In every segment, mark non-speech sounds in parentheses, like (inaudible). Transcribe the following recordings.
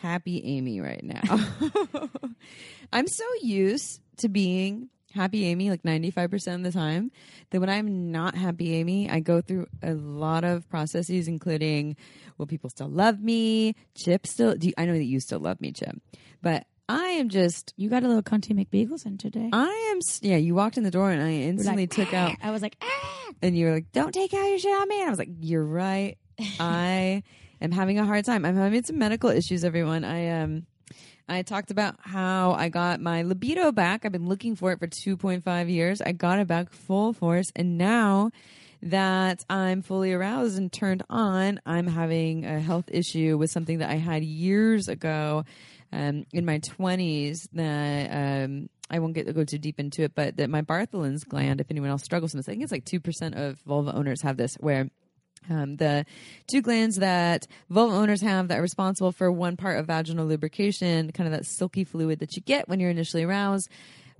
happy Amy right now. (laughs) I'm so used to being happy Amy like 95% of the time that when I'm not happy Amy, I go through a lot of processes, including will people still love me? Chip still, do you, I know that you still love me, Chip, but I am just, You got a little Conti McBagels in today. I am, yeah, you walked in the door and I instantly like, took out I was like, ah. and you were like, "Don't take out your shit on me." And I was like, "You're right. (laughs) I am having a hard time. I'm having some medical issues. Everyone, I um, I talked about how I got my libido back. I've been looking for it for 2.5 years. I got it back full force, and now that I'm fully aroused and turned on, I'm having a health issue with something that I had years ago um, in my 20s that um, I won't get go too deep into it, but that my Bartholin's gland, if anyone else struggles with this, I think it's like 2% of vulva owners have this, where um, the two glands that vulva owners have that are responsible for one part of vaginal lubrication, kind of that silky fluid that you get when you're initially aroused.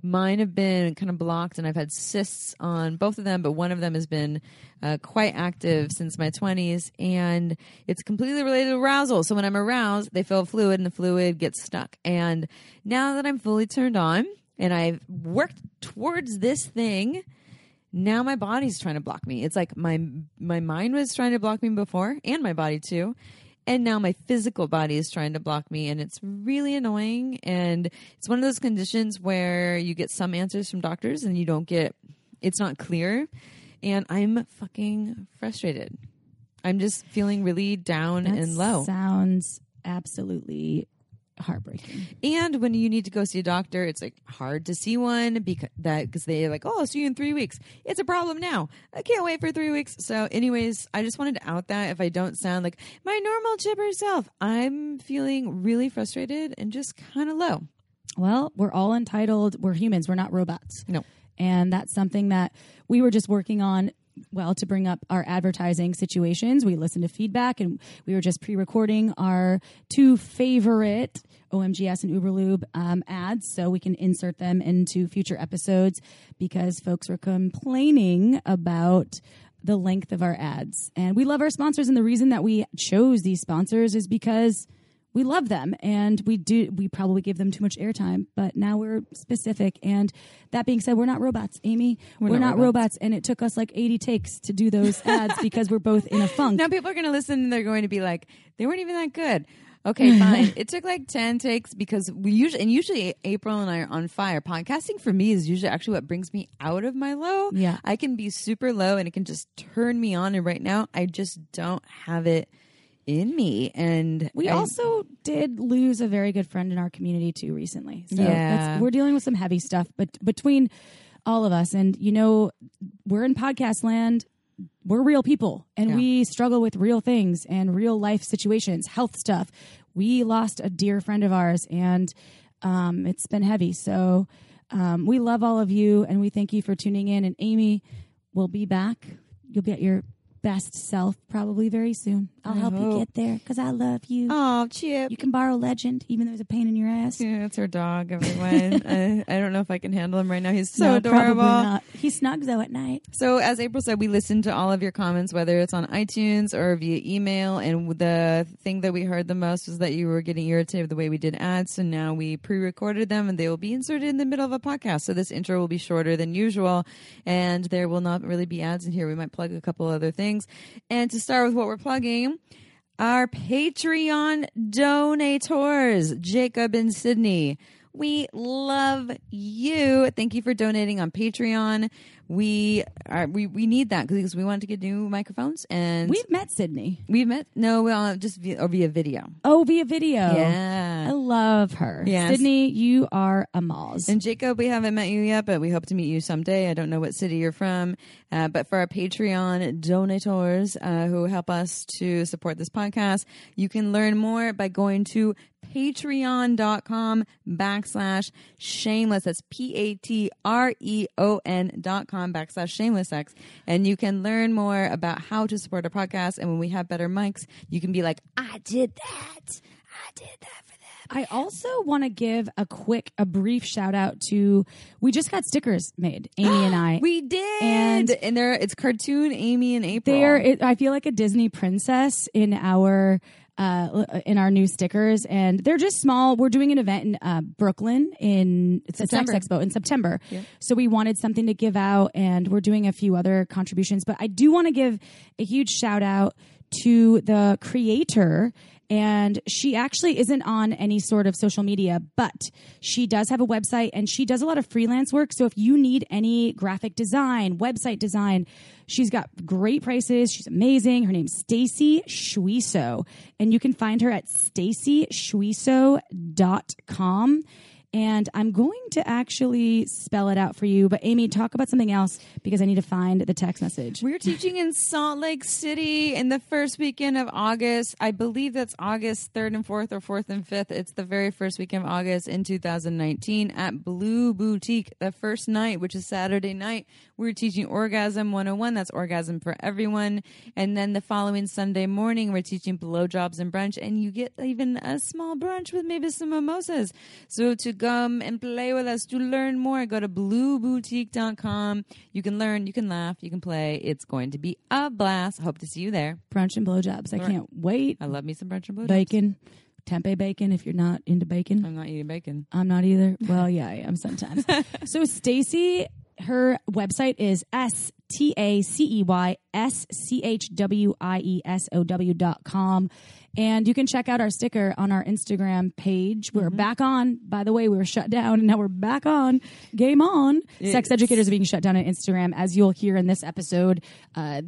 Mine have been kind of blocked, and I've had cysts on both of them, but one of them has been uh, quite active since my 20s, and it's completely related to arousal. So when I'm aroused, they fill fluid, and the fluid gets stuck. And now that I'm fully turned on, and I've worked towards this thing, now my body's trying to block me. It's like my my mind was trying to block me before, and my body too. And now my physical body is trying to block me, and it's really annoying. And it's one of those conditions where you get some answers from doctors and you don't get, it's not clear. And I'm fucking frustrated. I'm just feeling really down That and low. Sounds absolutely heartbreaking. And when you need to go see a doctor, it's like hard to see one because that because they're like, "Oh, I'll see you in three weeks." It's a problem now. I can't wait for three weeks. So, anyways, I just wanted to out that if I don't sound like my normal chipper self, I'm feeling really frustrated and just kind of low. Well, we're all entitled. We're humans. We're not robots. No. And that's something that we were just working on. Well, to bring up our advertising situations, we listened to feedback and we were just pre recording our two favorite OMGyes and Uberlube um, ads so we can insert them into future episodes because folks were complaining about the length of our ads. And we love our sponsors. And the reason that we chose these sponsors is because we love them and we do we probably give them too much airtime but now we're specific and that being said we're not robots amy we're, not not, robots. robots. and it took us like 80 takes to do those (laughs) ads because we're both in a funk Now people are going to listen and they're going to be like, "They weren't even that good." Okay, (laughs) fine. it took like ten takes because we usually and usually April and I are on fire. Podcasting for me is usually actually what brings me out of my low. Yeah. I can be super low and it can just turn me on. And right now, I just don't have it in me. And we I- also did lose a very good friend in our community too recently so Yeah. that's, we're dealing with some heavy stuff but between all of us and you know we're in podcast land we're real people and Yeah. we struggle with real things and real life situations, health stuff. We lost a dear friend of ours and um, it's been heavy. So um, we love all of you and we thank you for tuning in. And Amy will be back. You'll be at your best self probably very soon. I'll I help you oh. get there because I love you. Oh, Chip. You can borrow Legend, even though it's a pain in your ass. Yeah, it's her dog, everyone. (laughs) I, I don't know if I can handle him right now. He's so No, adorable. He snugs though at night. So, as April said, we listen to all of your comments, whether it's on iTunes or via email. And the thing that we heard the most was that you were getting irritated with the way we did ads. So now we pre recorded them and they will be inserted in the middle of a podcast. So, this intro will be shorter than usual and there will not really be ads in here. We might plug a couple other things. And to start with what we're plugging, our Patreon donators, Jacob and Sydney. We love you. Thank you for donating on Patreon. We are we, we need that because we wanted to get new microphones and We've met Sydney. we've met no well just via, or via video. Oh, via video. Yeah, I love her. Yes. Sydney, you are a Moz. And Jacob, we haven't met you yet, but we hope to meet you someday. I don't know what city you're from, uh, but for our Patreon donators uh, who help us to support this podcast, you can learn more by going to patreon.com backslash shameless. That's P A T R E O N dot com backslash shameless sex. And you can learn more about how to support our podcast. And when we have better mics, you can be like, I did that. I did that for them. I also want to give a quick, a brief shout out to. We just got stickers made, Amy and I. (gasps) We did, And- and there it's cartoon Amy and April. They're, it, I feel like a Disney princess in our. Uh, in our new stickers, and they're just small. We're doing an event in uh, Brooklyn in it's a Sex Expo in September. So we wanted something to give out, and we're doing a few other contributions. But I do want to give a huge shout out to the creator and she actually isn't on any sort of social media, but she does have a website and she does a lot of freelance work. So if you need any graphic design, website design, she's got great prices. She's amazing. Her name's Stacey Schwiesow, and you can find her at staceyschwiesow.com. And I'm going to actually spell it out for you. But Amy, talk about something else because I need to find the text message. We're teaching in Salt Lake City in the first weekend of August. I believe that's August 3rd and 4th or 4th and 5th. It's the very first weekend of August in 2019 at Blue Boutique. The first night, which is Saturday night, we're teaching Orgasm 101. That's orgasm for everyone. And then the following Sunday morning, we're teaching blowjobs and brunch. And you get even a small brunch with maybe some mimosas. So to come and play with us, to learn more, go to blueboutique.com. You can learn, you can laugh, you can play. It's going to be a blast. Hope to see you there. Brunch and blowjobs. I can't wait. I love me some brunch and blowjobs. Bacon, tempeh bacon. If you're not into bacon, I'm not eating bacon. I'm not either. Well, yeah, I am sometimes. (laughs) so Stacey, her website is s t a c e y s c h w i e s o w dot com. And you can check out our sticker on our Instagram page. We're back on. By the way, we were shut down and now we're back on. Game on. Sex educators are being shut down on Instagram. As you'll hear in this episode, uh,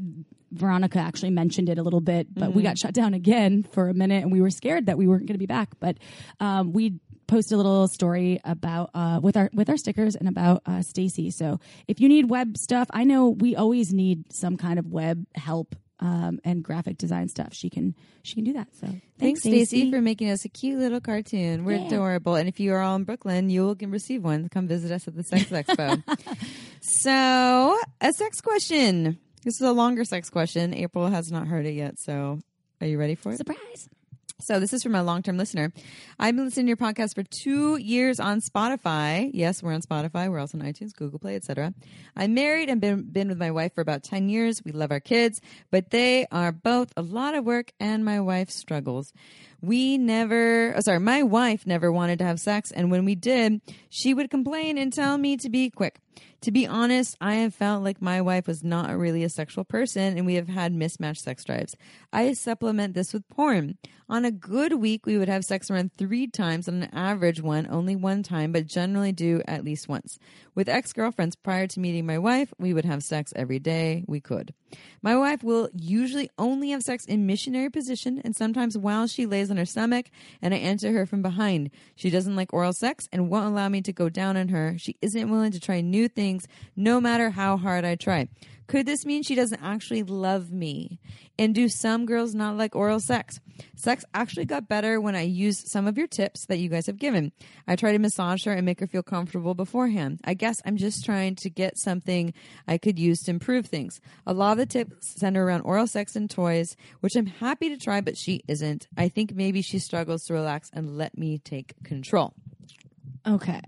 Veronica actually mentioned it a little bit, but we got shut down again for a minute and we were scared that we weren't going to be back. But um, we posted a little story about uh, with our with our stickers and about uh, Stacey. So if you need web stuff, I know we always need some kind of web help um, and graphic design stuff. She can she can do that. So Thanks, Stacey, for making us a cute little cartoon. We're Yeah. adorable. And if you are all in Brooklyn, you will can receive one. Come visit us at the Sex Expo. (laughs) so, a sex question. This is a longer sex question. April has not heard it yet. So, are you ready for it? surprise. So this is from a long-term listener. I've been listening to your podcast for two years on Spotify. Yes, we're on Spotify. We're also on iTunes, Google Play, etc. I'm married and been been with my wife for about ten years. We love our kids, but they are both a lot of work, and my wife struggles. We never, oh, sorry, my wife never wanted to have sex, and when we did, she would complain and tell me to be quick. To be honest, I have felt like my wife was not really a sexual person and we have had mismatched sex drives. I supplement this with porn. On a good week, we would have sex around three times. On an average one, only one time, but generally do at least once. With ex girlfriends prior to meeting my wife, we would have sex every day we could. My wife will usually only have sex in missionary position and sometimes while she lays on her stomach and I enter her from behind. She doesn't like oral sex and won't allow me to go down on her. She isn't willing to try new things no matter how hard I try. Could this mean she doesn't actually love me? And do some girls not like oral sex? Sex actually got better when I used some of your tips that you guys have given. I try to massage her and make her feel comfortable beforehand. I guess I'm just trying to get something I could use to improve things. A lot of the tips center around oral sex and toys, which I'm happy to try, but she isn't. I think maybe she struggles to relax and let me take control. Okay.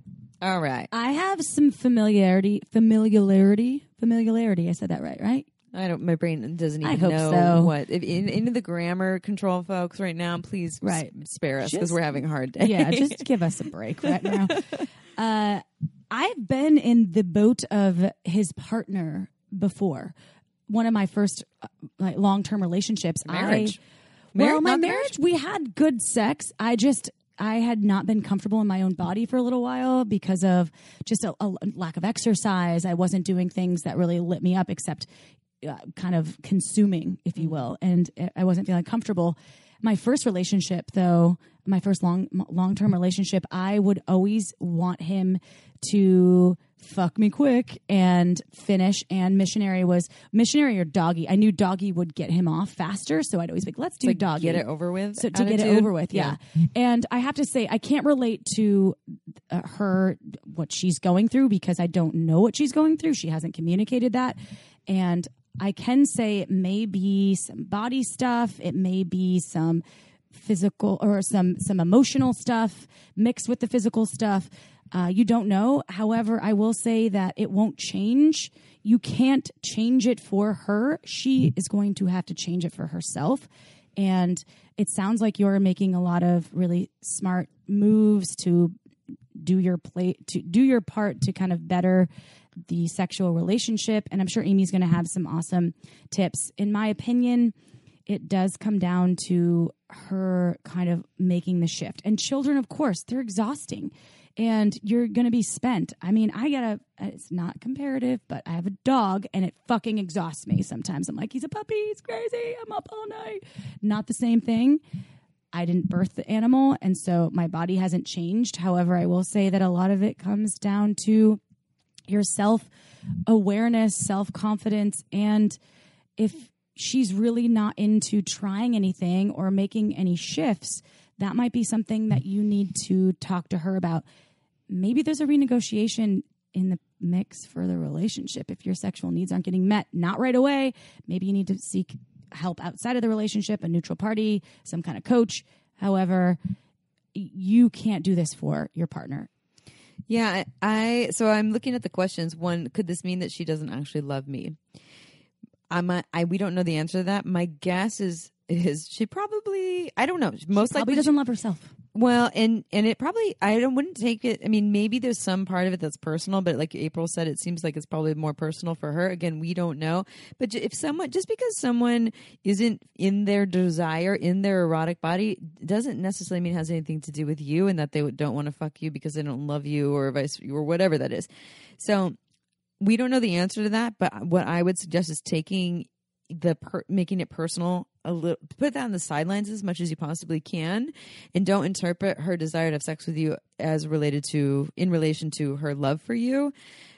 All right. I have some familiarity, familiarity, familiarity. I said that right, right? I don't. My brain doesn't I even hope know so. what. If in, into the grammar control, folks, right now, please s- spare us because we're having a hard day. yeah, just give us a break right now. (laughs) Uh, I've been in the boat of his partner before. One of my first uh, like long term relationships. Marriage. I, well, Marriage, my not the marriage, we had good sex. I just I had not been comfortable in my own body for a little while because of just a, a lack of exercise. I wasn't doing things that really lit me up, except uh, kind of consuming, if you will, and I wasn't feeling comfortable. My first relationship, though, my first long long term relationship, I would always want him to fuck me quick and finish. And missionary was missionary or doggy. I knew doggy would get him off faster, so I'd always be like, "Let's do Like, doggy." get it over with. So to get it over with, yeah. And I have to say, I can't relate to uh, her what she's going through because I don't know what she's going through. She hasn't communicated that, and I can say it may be some body stuff. It may be some physical or some some emotional stuff mixed with the physical stuff. Uh, you don't know. However, I will say that it won't change. You can't change it for her. She is going to have to change it for herself. And it sounds like you're making a lot of really smart moves to do your play to do your part to kind of better the sexual relationship. And I'm sure Amy's going to have some awesome tips. In my opinion, it does come down to her kind of making the shift. And children, of course, they're exhausting and you're going to be spent. I mean, I got a, it's not comparative, but I have a dog and it fucking exhausts me sometimes. I'm like, he's a puppy, he's crazy, I'm up all night. Not the same thing. I didn't birth the animal, and so my body hasn't changed. However, I will say that a lot of it comes down to your self awareness, self confidence, and if she's really not into trying anything or making any shifts, that might be something that you need to talk to her about. Maybe there's a renegotiation in the mix for the relationship if your sexual needs aren't getting met, not right away. Maybe you need to seek help outside of the relationship, a neutral party, some kind of coach. However, you can't do this for your partner. Yeah, I so I'm looking at the questions. One, could this mean that she doesn't actually love me? I'm a, I we don't know the answer to that. My guess is is she probably I don't know. Most Probably likely doesn't love herself. Well, and and it probably I don't wouldn't take it. I mean, maybe there's some part of it that's personal, but like April said, it seems like it's probably more personal for her. Again, we don't know. But if someone just because someone isn't in their desire in their erotic body doesn't necessarily mean it has anything to do with you, and that they don't want to fuck you because they don't love you or vice or whatever that is. So we don't know the answer to that. But what I would suggest is taking the per- making it personal a little put that on the sidelines as much as you possibly can and don't interpret her desire to have sex with you as related to in relation to her love for you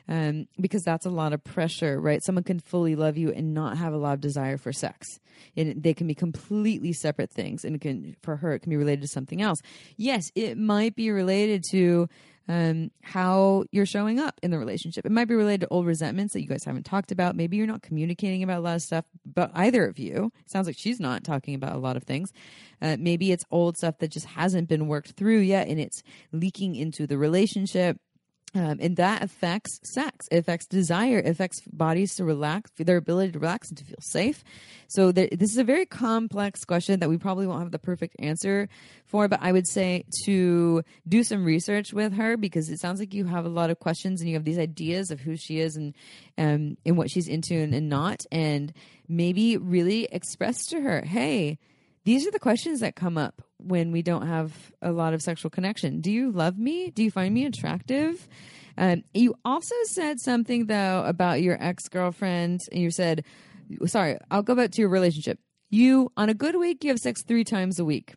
um, because that's a lot of pressure right? Someone can fully love you and not have a lot of desire for sex. And they can be completely separate things and can for her it can be related to something else. Yes it might be related to um, how you're showing up in the relationship. It might be related to old resentments that you guys haven't talked about. Maybe you're not communicating about a lot of stuff, but either of you. Sounds like she's not talking about a lot of things. Uh, maybe it's old stuff that just hasn't been worked through yet and it's leaking into the relationship. Um, and that affects sex. It affects desire. It affects bodies to relax, their ability to relax and to feel safe. So there, this is a very complex question that we probably won't have the perfect answer for. But I would say to do some research with her because it sounds like you have a lot of questions and you have these ideas of who she is and um, and what she's into and, and not, and maybe really express to her, hey these are the questions that come up when we don't have a lot of sexual connection. Do you love me? Do you find me attractive? Um, you also said something though about your ex girlfriend. And you said, sorry, I'll go back to your relationship. You on a good week, you have sex three times a week.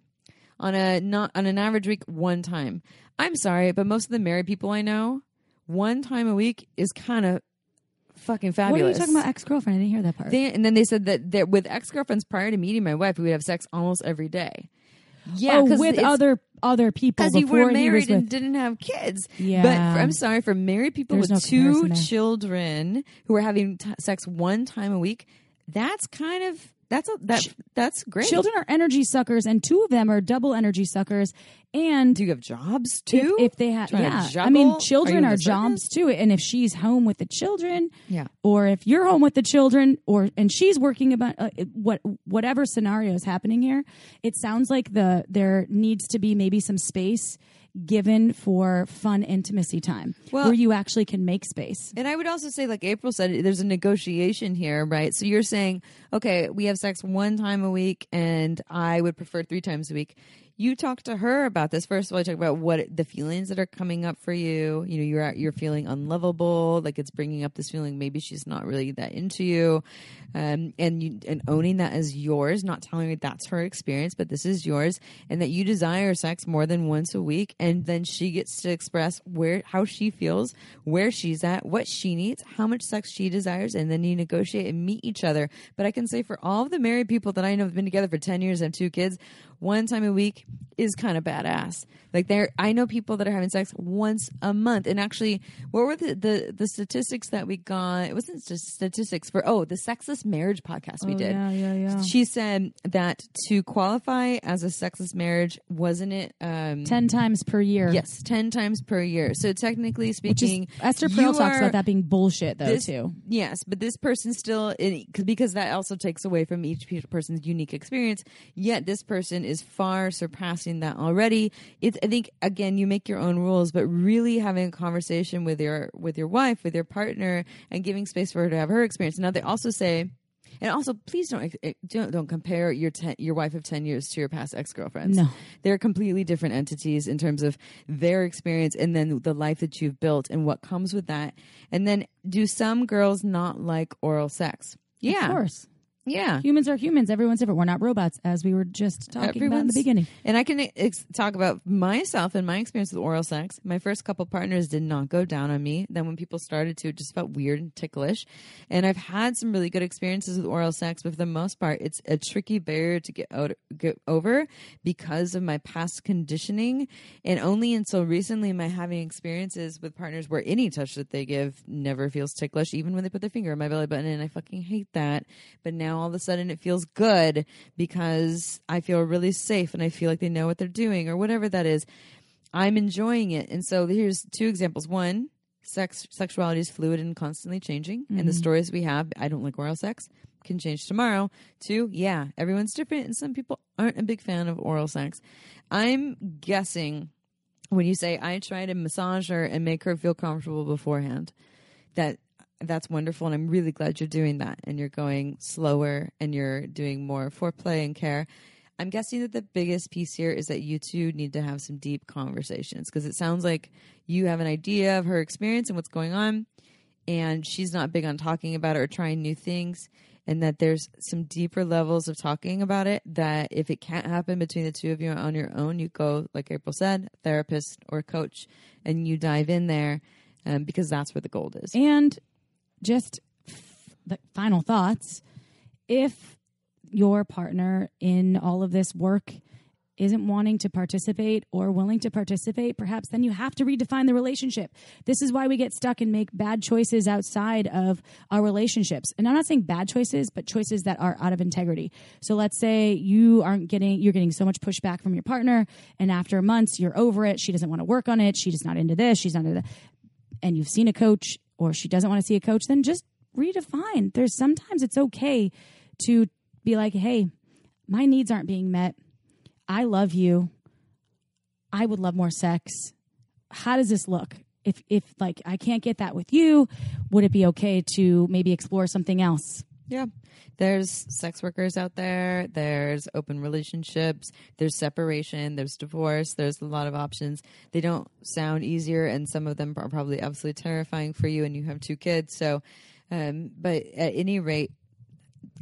On a not on an average week, one time. I'm sorry, but most of the married people I know, one time a week is kind of fucking fabulous. What are you talking about, ex girlfriend? I didn't hear that part. They, and then they said that, that with ex girlfriends prior to meeting my wife, we would have sex almost every day. Yeah, oh, with other other people because you were married was with. and didn't have kids. Yeah. But for, I'm sorry, for married people There's with no two children who are having t- sex one time a week, that's kind of that's a, that that's great. Children are energy suckers, and two of them are double energy suckers. And do you have jobs too? if they have, yeah, I mean, children in are, jobs too. And if she's home with the children, Yeah. or if you're home with the children, or and she's working about uh, what whatever scenario is happening here, it sounds like the there needs to be maybe some space given for fun intimacy time Well- where you actually can make space. And I would also say, like April said, there's a negotiation here, right? So you're saying, okay, we have sex one time a week, and I would prefer three times a week. You talk to her about this. First of all, you talk about what the feelings that are coming up for you. You know, you're at, you're feeling unlovable, like it's bringing up this feeling maybe she's not really that into you, um, and you and owning that as yours, not telling her that's her experience, but this is yours, and that you desire sex more than once a week, and then she gets to express where how she feels, where she's at, what she needs, how much sex she desires, and then you negotiate and meet each other. But I can say for all of the married people that I know have been together for ten years and have two kids, one time a week is kind of badass. Like there, I know people that are having sex once a month. And actually, what were the the, the statistics that we got? It wasn't just statistics for oh the sexless marriage podcast we Oh, did. yeah, yeah, yeah. She said that to qualify as a sexless marriage, wasn't it? Um, 10 times per year. Yes, ten times per year. So technically Which is, speaking, Esther Perel talks are- about that being bullshit, though, this- too. Yes, but this person still because that also takes away from each person's unique experience. Yet this person is far surpassing that already. It's I think again you make your own rules, but really having a conversation with your with your wife, with your partner, and giving space for her to have her experience. Now they also say. And also, please don't eh, don't, don't compare your ten, your wife of ten years to your past ex girlfriends. No. they're completely different entities in terms of their experience and then the life that you've built and what comes with that. And then, do some girls not like oral sex? Yeah, Of course. Yeah. Humans are humans. Everyone's different. We're not robots, as we were just talking about in the Everyone's- beginning. And I can ex- talk about myself and my experience with oral sex. My first couple partners did not go down on me. Then when people started to, it just felt weird and ticklish. And I've had some really good experiences with oral sex, but for the most part, it's a tricky barrier to get, out, get over because of my past conditioning. And only until recently am I having experiences with partners where any touch that they give never feels ticklish, even when they put their finger in my belly button. And I fucking hate that. But now all of a sudden it feels good because I feel really safe and I feel like they know what they're doing or whatever that is. I'm enjoying it. And so here's two examples. One, sex sexuality is fluid and constantly changing. And the mm-hmm. stories we have, I don't like oral sex, can change tomorrow. Two, yeah, everyone's different and some people aren't a big fan of oral sex. I'm guessing when you say I try to massage her and make her feel comfortable beforehand, that that's wonderful and I'm really glad you're doing that and you're going slower and you're doing more foreplay and care. I'm guessing that the biggest piece here is that you two need to have some deep conversations because it sounds like you have an idea of her experience and what's going on and she's not big on talking about it or trying new things and that there's some deeper levels of talking about it that if it can't happen between the two of you on your own you go like april said therapist or coach and you dive in there um, because that's where the gold is And just f- the final thoughts if your partner in all of this work isn't wanting to participate or willing to participate, perhaps then you have to redefine the relationship. This is why we get stuck and make bad choices outside of our relationships. And I'm not saying bad choices, but choices that are out of integrity. So let's say you aren't getting, you're getting so much pushback from your partner, and after months you're over it. She doesn't want to work on it. She's not into this. She's not into that. And you've seen a coach or she doesn't want to see a coach, then just redefine. There's sometimes it's okay to be like, hey, my needs aren't being met. I love you. I would love more sex. How does this look? If if like I can't get that with you, would it be okay to maybe explore something else? Yeah. There's sex workers out there. There's open relationships. There's separation. There's divorce. There's a lot of options. They don't sound easier, and some of them are probably absolutely terrifying for you, and you have two kids. So, um, but at any rate,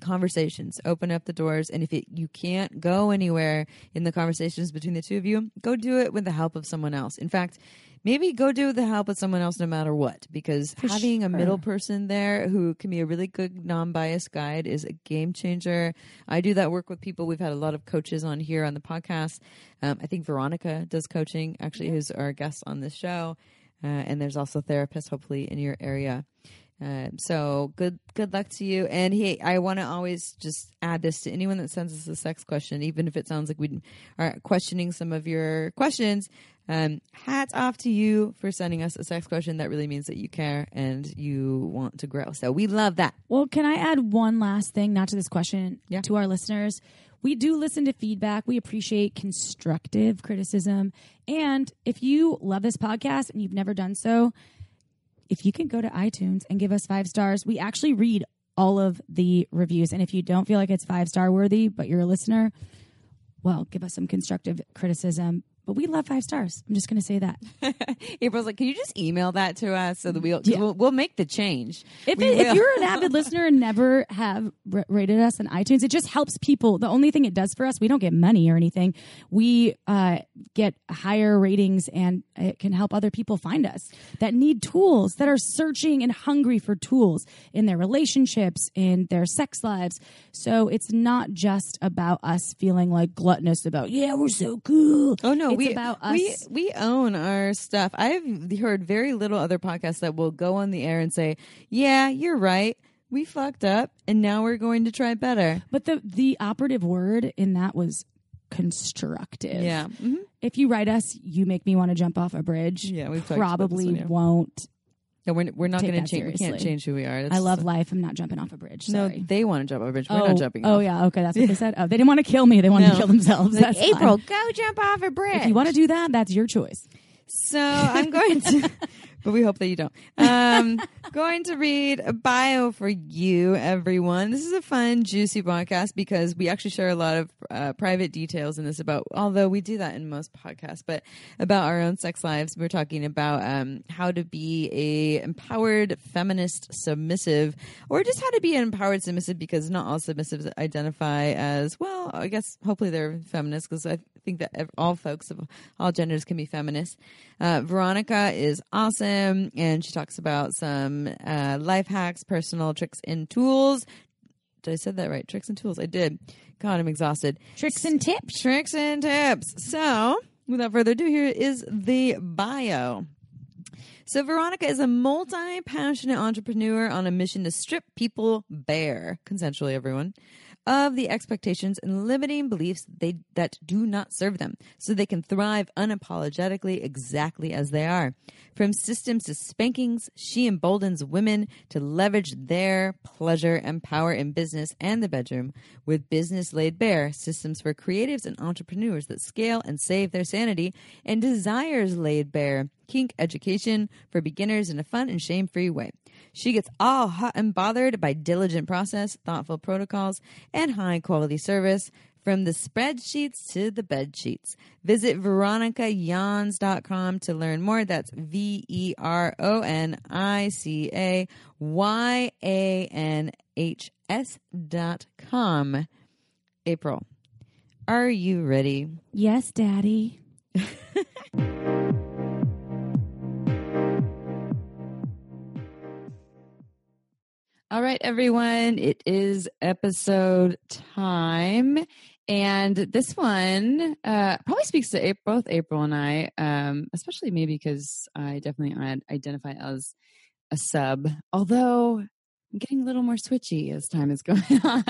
conversations. Open up the doors. And if it, you can't go anywhere in the conversations between the two of you go do it with the help of someone else. In fact maybe go do the help with someone else no matter what because having a middle person there who can be a really good non-biased guide is a game changer. I do that work with people. We've had a lot of coaches on here on the podcast. Um, i think veronica does coaching actually who's our guest on this show. Uh, and there's also therapists hopefully in your area um, so good good luck to you. And hey, I want to always just add this to anyone that sends us a sex question, even if it sounds like we are questioning some of your questions. Um, hats off to you for sending us a sex question. That really means that you care and you want to grow. So we love that. Well, can I add one last thing, not to this question, Yeah. to our listeners? We do listen to feedback. We appreciate constructive criticism. And if you love this podcast and you've never done so, if you can go to iTunes and give us five stars, we actually read all of the reviews. And if you don't feel like it's five star worthy, but you're a listener, well, give us some constructive criticism. But we love five stars. I'm just going to say that. (laughs) April's like, can you just email that to us so that we'll Yeah. we'll, we'll make the change. If, it, if you're an avid listener and never have rated us on iTunes, it just helps people. The only thing it does for us, we don't get money or anything. We uh, get higher ratings and it can help other people find us that need tools, that are searching and hungry for tools in their relationships, in their sex lives. So it's not just about us feeling like gluttonous about, yeah, we're so cool. Oh no, It's we about us. we we own our stuff. I've heard very little other podcasts that will go on the air and say, "Yeah, you're right. We fucked up, and now we're going to try better." But the the operative word in that was constructive. Yeah, Mhm. If you write us, you make me want to jump off a bridge. Yeah, we've talked about this probably one, yeah. won't. Yeah. We're we're not going to change. We can't change who we are. That's I love life. I'm not jumping off a bridge. No, they want to jump off a bridge. We're oh, not jumping. oh off. yeah, okay, that's what they (laughs) said. Oh, they didn't want to kill me. They wanted No. to kill themselves. Like, That's fine. April, go jump off a bridge. If you want to do that, that's your choice. So I'm going to, (laughs) but we hope that you don't. Um, (laughs) going to read a bio for you, everyone. This is a fun, juicy podcast because we actually share a lot of uh, private details in this about, although we do that in most podcasts, but about our own sex lives. We're talking about um, how to be a empowered feminist submissive, or just how to be an empowered submissive because not all submissives identify as well. I guess hopefully they're feminists because I think that all folks of all genders can be feminists. Uh, Veronica is awesome, and she talks about some uh, life hacks, personal tricks, and tools. Did I said that right? Tricks and tools. I did. God, I'm exhausted. Tricks and tips. Tricks and tips. So, without further ado, here is the bio. So, Veronica is a multi passionate entrepreneur on a mission to strip people bare, consensually, everyone, of the expectations and limiting beliefs they, that do not serve them so they can thrive unapologetically exactly as they are. From systems to spankings, she emboldens women to leverage their pleasure and power in business and the bedroom with business laid bare, systems for creatives and entrepreneurs that scale and save their sanity, and desires laid bare, kink education for beginners in a fun and shame free way. She gets all hot and bothered by diligent process, thoughtful protocols, and high quality service. From the spreadsheets to the bed sheets. Visit veronicayanhs.com to learn more. That's V E R O N I C A Y A N H S dot com. April, are you ready? Yes, Daddy. (laughs) All right, everyone. It is episode time. And this one uh, probably speaks to Ap- both April and I, um, especially me because I definitely identify as a sub. Although I'm getting a little more switchy as time is (laughs) going on,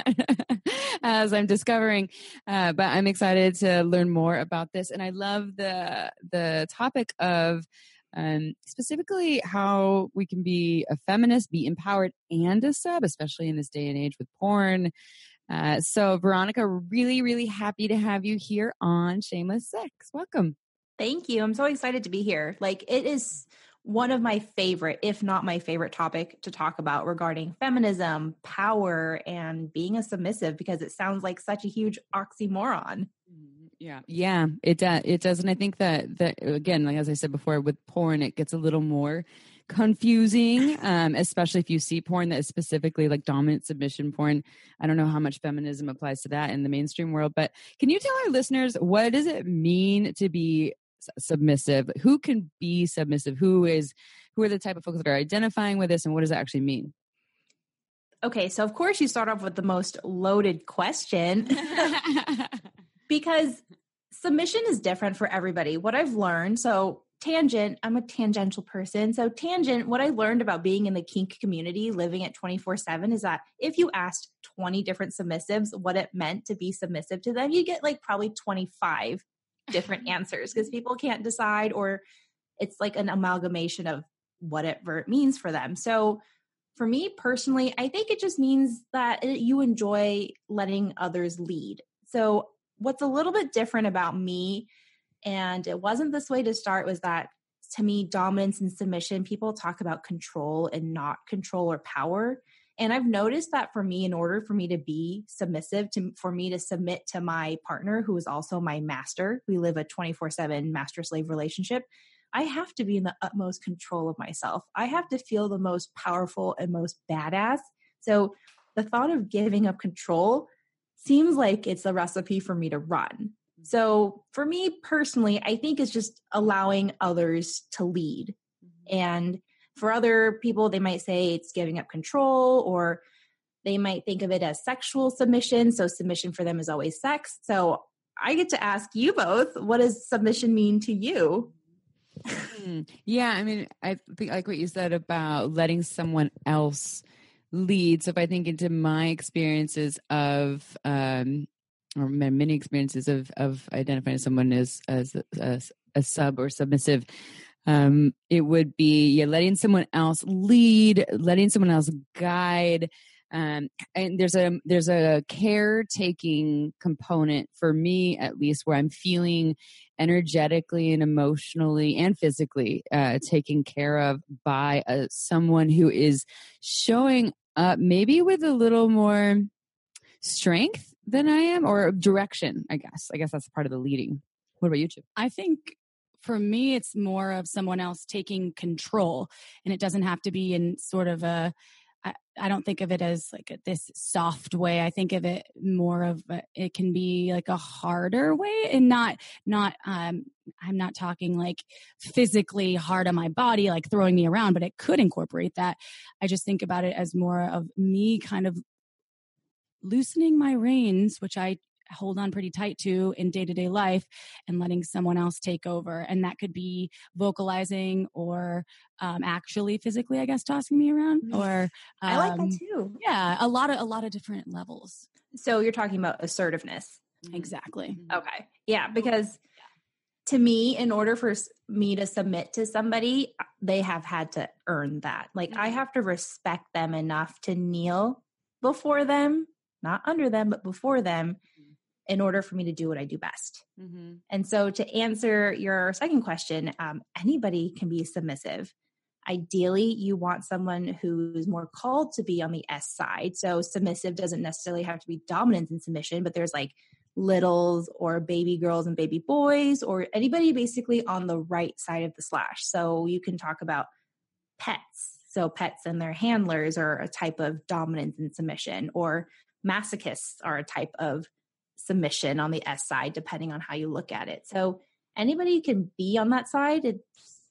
as I'm discovering. Uh, but I'm excited to learn more about this, and I love the the topic of um, specifically how we can be a feminist, be empowered, and a sub, especially in this day and age with porn. Uh, so, Veronica, really, really happy to have you here on Shameless Sex. Welcome. Thank you. I'm so excited to be here. Like, it is one of my favorite, if not my favorite topic to talk about regarding feminism, power, and being a submissive because it sounds like such a huge oxymoron. Yeah, yeah, it does. It does, and I think that that again, like as I said before, with porn, it gets a little more confusing, um, especially if you see porn that is specifically like dominant submission porn. I don't know how much feminism applies to that in the mainstream world, but can you tell our listeners what does it mean to be submissive? Who can be submissive? Who is who are the type of folks that are identifying with this, and what does it actually mean? Okay, so of course, you start off with the most loaded question (laughs) because submission is different for everybody. What I've learned, so tangent, I'm a tangential person. So, tangent, what I learned about being in the kink community, living at 24 7, is that if you asked 20 different submissives what it meant to be submissive to them, you get like probably 25 different (laughs) answers because people can't decide, or it's like an amalgamation of whatever it means for them. So, for me personally, I think it just means that eh, you enjoy letting others lead. So, what's a little bit different about me, and it wasn't this way to start, was that to me, dominance and submission, people talk about control and not control or power. And I've noticed that for me, in order for me to be submissive, to for me to submit to my partner, who is also my master, we live a 24 7 master slave relationship. I have to be in the utmost control of myself. I have to feel the most powerful and most badass. So the thought of giving up control seems like it's a recipe for me to run. So for me personally, I think it's just allowing others to lead. And for other people, they might say it's giving up control or they might think of it as sexual submission. So submission for them is always sex. So I get to ask you both, what does submission mean to you? Mm, yeah, I mean, I think like what you said about letting someone else lead. So if I think into my experiences of, um, or my many experiences of of identifying someone as as a, a sub or submissive, um, it would be yeah, letting someone else lead, letting someone else guide. Um, and there's a there's a caretaking component for me at least where I'm feeling energetically and emotionally and physically uh, taken care of by a, uh, someone who is showing up maybe with a little more strength than I am or direction, I guess. I guess that's part of the leading. What about you two? I think for me, it's more of someone else taking control, and it doesn't have to be in sort of a I, don't think of it as like this soft way. I think of it more of a, it can be like a harder way, and not not. Um, I'm not talking like physically hard on my body, like throwing me around, but it could incorporate that. I just think about it as more of me kind of loosening my reins, which I hold on pretty tight to in day to day life and letting someone else take over. And that could be vocalizing or um, actually physically, I guess, tossing me around mm. or um, I like that um, too. Yeah. A lot of, a lot of different levels. So you're talking about assertiveness. Mm-hmm. Exactly. Mm-hmm. Okay. Yeah. Because to me, in order for me to submit to somebody, uh, they have had to earn that. Like I mm-hmm. have to respect them enough to kneel before them, not under them, but before them in order for me to do what I do best. Mm-hmm. And so, to answer your second question, um, anybody can be submissive. Ideally, you want someone who's more called to be on the S side. So, submissive doesn't necessarily have to be dominance and submission, but there's like littles or baby girls and baby boys or anybody basically on the right side of the slash. So, you can talk about pets. So, pets and their handlers are a type of dominance and submission, or masochists are a type of submission on the S side, depending on how you look at it. So anybody can be on that side. It's,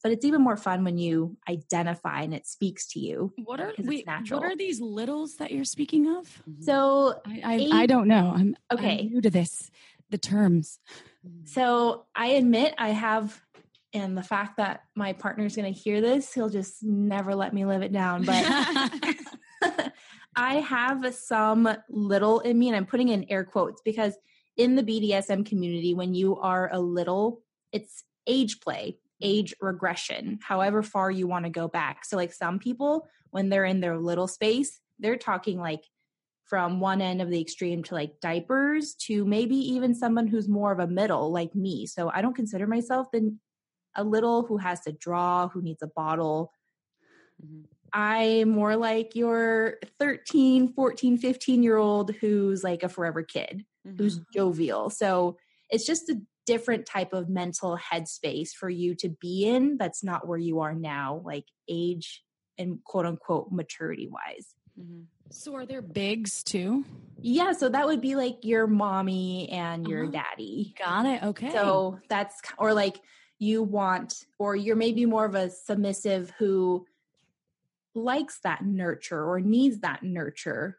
but it's even more fun when you identify and it speaks to you. What are we, What are these littles that you're speaking of? Mm-hmm. So I, I, eight, I don't know. I'm okay. I'm new to this. The terms. So I admit I have and the fact that my partner's going to hear this, he'll just never let me live it down. But (laughs) (laughs) I have some little in me, and I'm putting in air quotes because in the BDSM community, when you are a little, it's age play, age regression, however far you want to go back. So, like some people, when they're in their little space, they're talking like from one end of the extreme to like diapers to maybe even someone who's more of a middle like me. So, I don't consider myself the a little who has to draw, who needs a bottle. Mm-hmm. I'm more like your 13, 14, 15 year old who's like a forever kid, mm-hmm. who's jovial. So it's just a different type of mental headspace for you to be in that's not where you are now, like age and quote unquote maturity wise. Mm-hmm. So are there bigs too? Yeah, so that would be like your mommy and your uh-huh. daddy. Got it. Okay. So that's or like you want or you're maybe more of a submissive who likes that nurture or needs that nurture,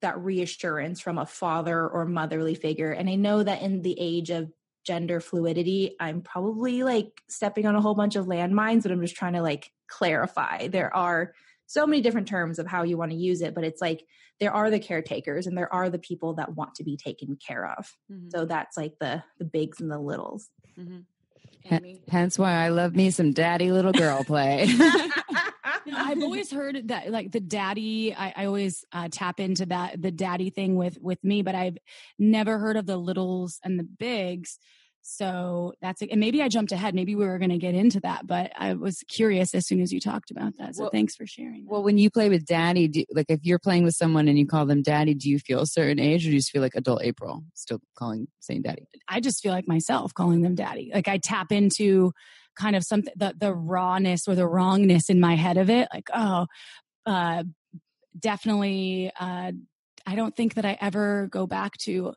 that reassurance from a father or motherly figure. And I know that in the age of gender fluidity, I'm probably like stepping on a whole bunch of landmines, but I'm just trying to like clarify. There are so many different terms of how you want to use it, but it's like there are the caretakers and there are the people that want to be taken care of. Mm-hmm. So that's like the the bigs and the littles. Mm-hmm. H- hence why I love me some daddy little girl play. (laughs) (laughs) I've (laughs) always heard that like the daddy, I, I always uh, tap into that, the daddy thing with, with me, but I've never heard of the littles and the bigs. So that's it. And maybe I jumped ahead. Maybe we were going to get into that, but I was curious as soon as you talked about that. So Well- thanks for sharing. that. Well, when you play with daddy, do, like if you're playing with someone and you call them daddy, do you feel a certain age or do you just feel like adult April still calling, saying daddy? I just feel like myself calling them daddy. Like I tap into kind of something the the rawness or the wrongness in my head of it. Like oh, uh, definitely. Uh, I don't think that I ever go back to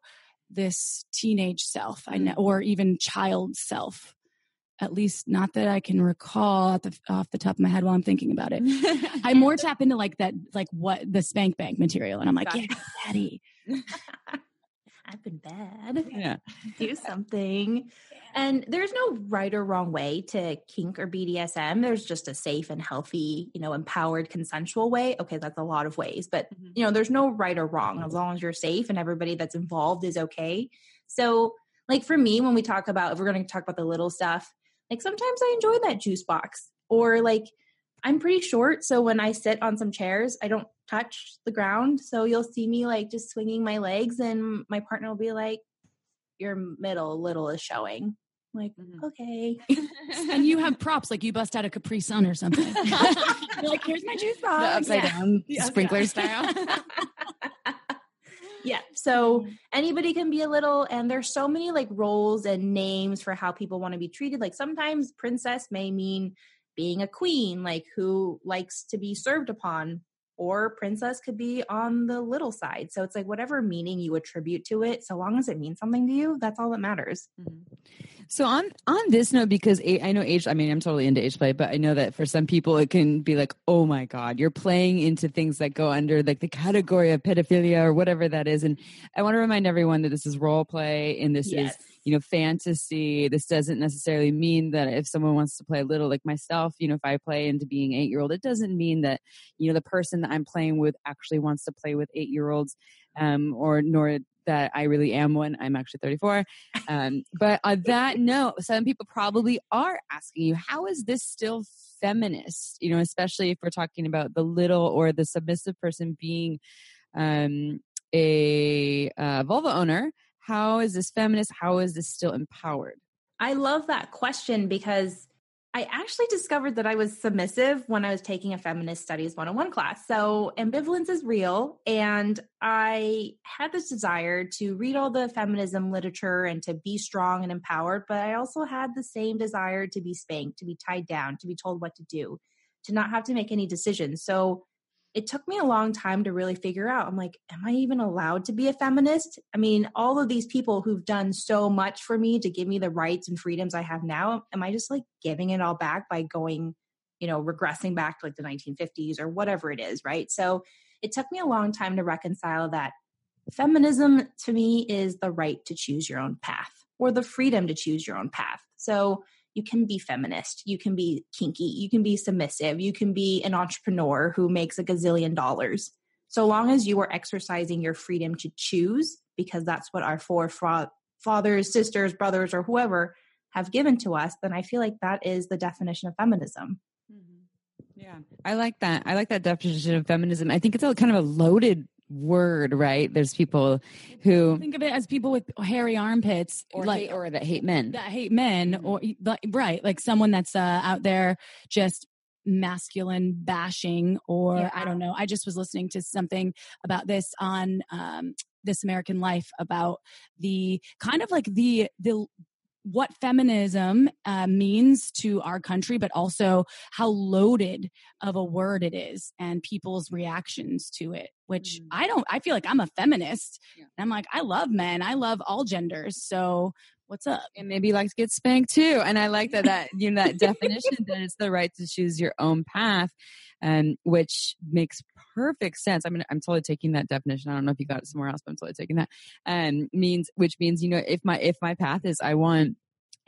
this teenage self. I know, or even child self. At least not that I can recall the, off the top of my head while I'm thinking about it. I more (laughs) tap into like that, like what the spank bank material, and I'm like, Gotcha. yeah, daddy. (laughs) (laughs) I've been bad. yeah. (laughs) do something. And there's no right or wrong way to kink or BDSM. There's just a safe and healthy, you know, empowered, consensual way. Okay, that's a lot of ways, but Mhm. you know, there's no right or wrong as long as you're safe and everybody that's involved is okay. So, like for me, when we talk about, if we're going to talk about the little stuff, like sometimes I enjoy that juice box or like I'm pretty short. So when I sit on some chairs, I don't touch the ground. So you'll see me like just swinging my legs and my partner will be like, your middle little is showing. I'm like, Mhm. okay. (laughs) and you have props like you bust out a Capri Sun or something. (laughs) You're like, here's my juice The box. upside yeah. down (laughs) Yeah, sprinkler yeah. style. yeah. So anybody can be a little, and there's so many like roles and names for how people want to be treated. Like sometimes princess may mean being a queen, like who likes to be served upon, or princess could be on the little side. So it's like whatever meaning you attribute to it, so long as it means something to you, that's all that matters. Mm-hmm. So on on this note, because a- I know age, I mean, I'm totally into age play, but I know that for some people it can be like, oh my god, you're playing into things that go under like the category of pedophilia or whatever that is. And I want to remind everyone that this is role play and this is you know fantasy. This doesn't necessarily mean that if someone wants to play a little like myself, you know, if I play into being eight year old, it doesn't mean that you know the person that I'm playing with actually wants to play with eight year olds, um, or nor that I really am one. I'm actually 34. Um, but on (laughs) that note, some people probably are asking you, how is this still feminist? You know, especially if we're talking about the little or the submissive person being um, a uh, vulva owner. How is this feminist? How is this still empowered? I love that question because I actually discovered that I was submissive when I was taking a feminist studies 101 class. So ambivalence is real. And I had this desire to read all the feminism literature and to be strong and empowered. But I also had the same desire to be spanked, to be tied down, to be told what to do, to not have to make any decisions. So it took me a long time to really figure out. I'm like, am I even allowed to be a feminist? I mean, all of these people who've done so much for me to give me the rights and freedoms I have now, am I just like giving it all back by going, you know, regressing back to like the 1950s or whatever it is, right? So it took me a long time to reconcile that feminism to me is the right to choose your own path or the freedom to choose your own path. So you can be feminist, you can be kinky, you can be submissive, you can be an entrepreneur who makes a gazillion dollars. So long as you are exercising your freedom to choose, because that's what our four fa- fathers, sisters, brothers, or whoever have given to us, then I feel like that is the definition of feminism. Mm-hmm. Yeah, I like that. I like that definition of feminism. I think it's a kind of a loaded word, right? There's people who Think of it as people with hairy armpits, or like hate, or that hate men. that hate men, Mhm. or like, right, like someone that's uh, out there just masculine bashing, or Yeah. I don't know. I just was listening to something about this on um, This American Life about the kind of like the the what feminism uh, means to our country, but also how loaded of a word it is and people's reactions to it. Which Mhm. I don't. I feel like I'm a feminist. Yeah. I'm like, I love men. I love all genders. So what's up? and maybe you like to get spanked too. And I like that that you know that definition (laughs) that it's the right to choose your own path, um, which makes perfect sense. I mean, I'm totally taking that definition. I don't know if you got it somewhere else, but I'm totally taking that. Um, means which means you know if my if my path is I want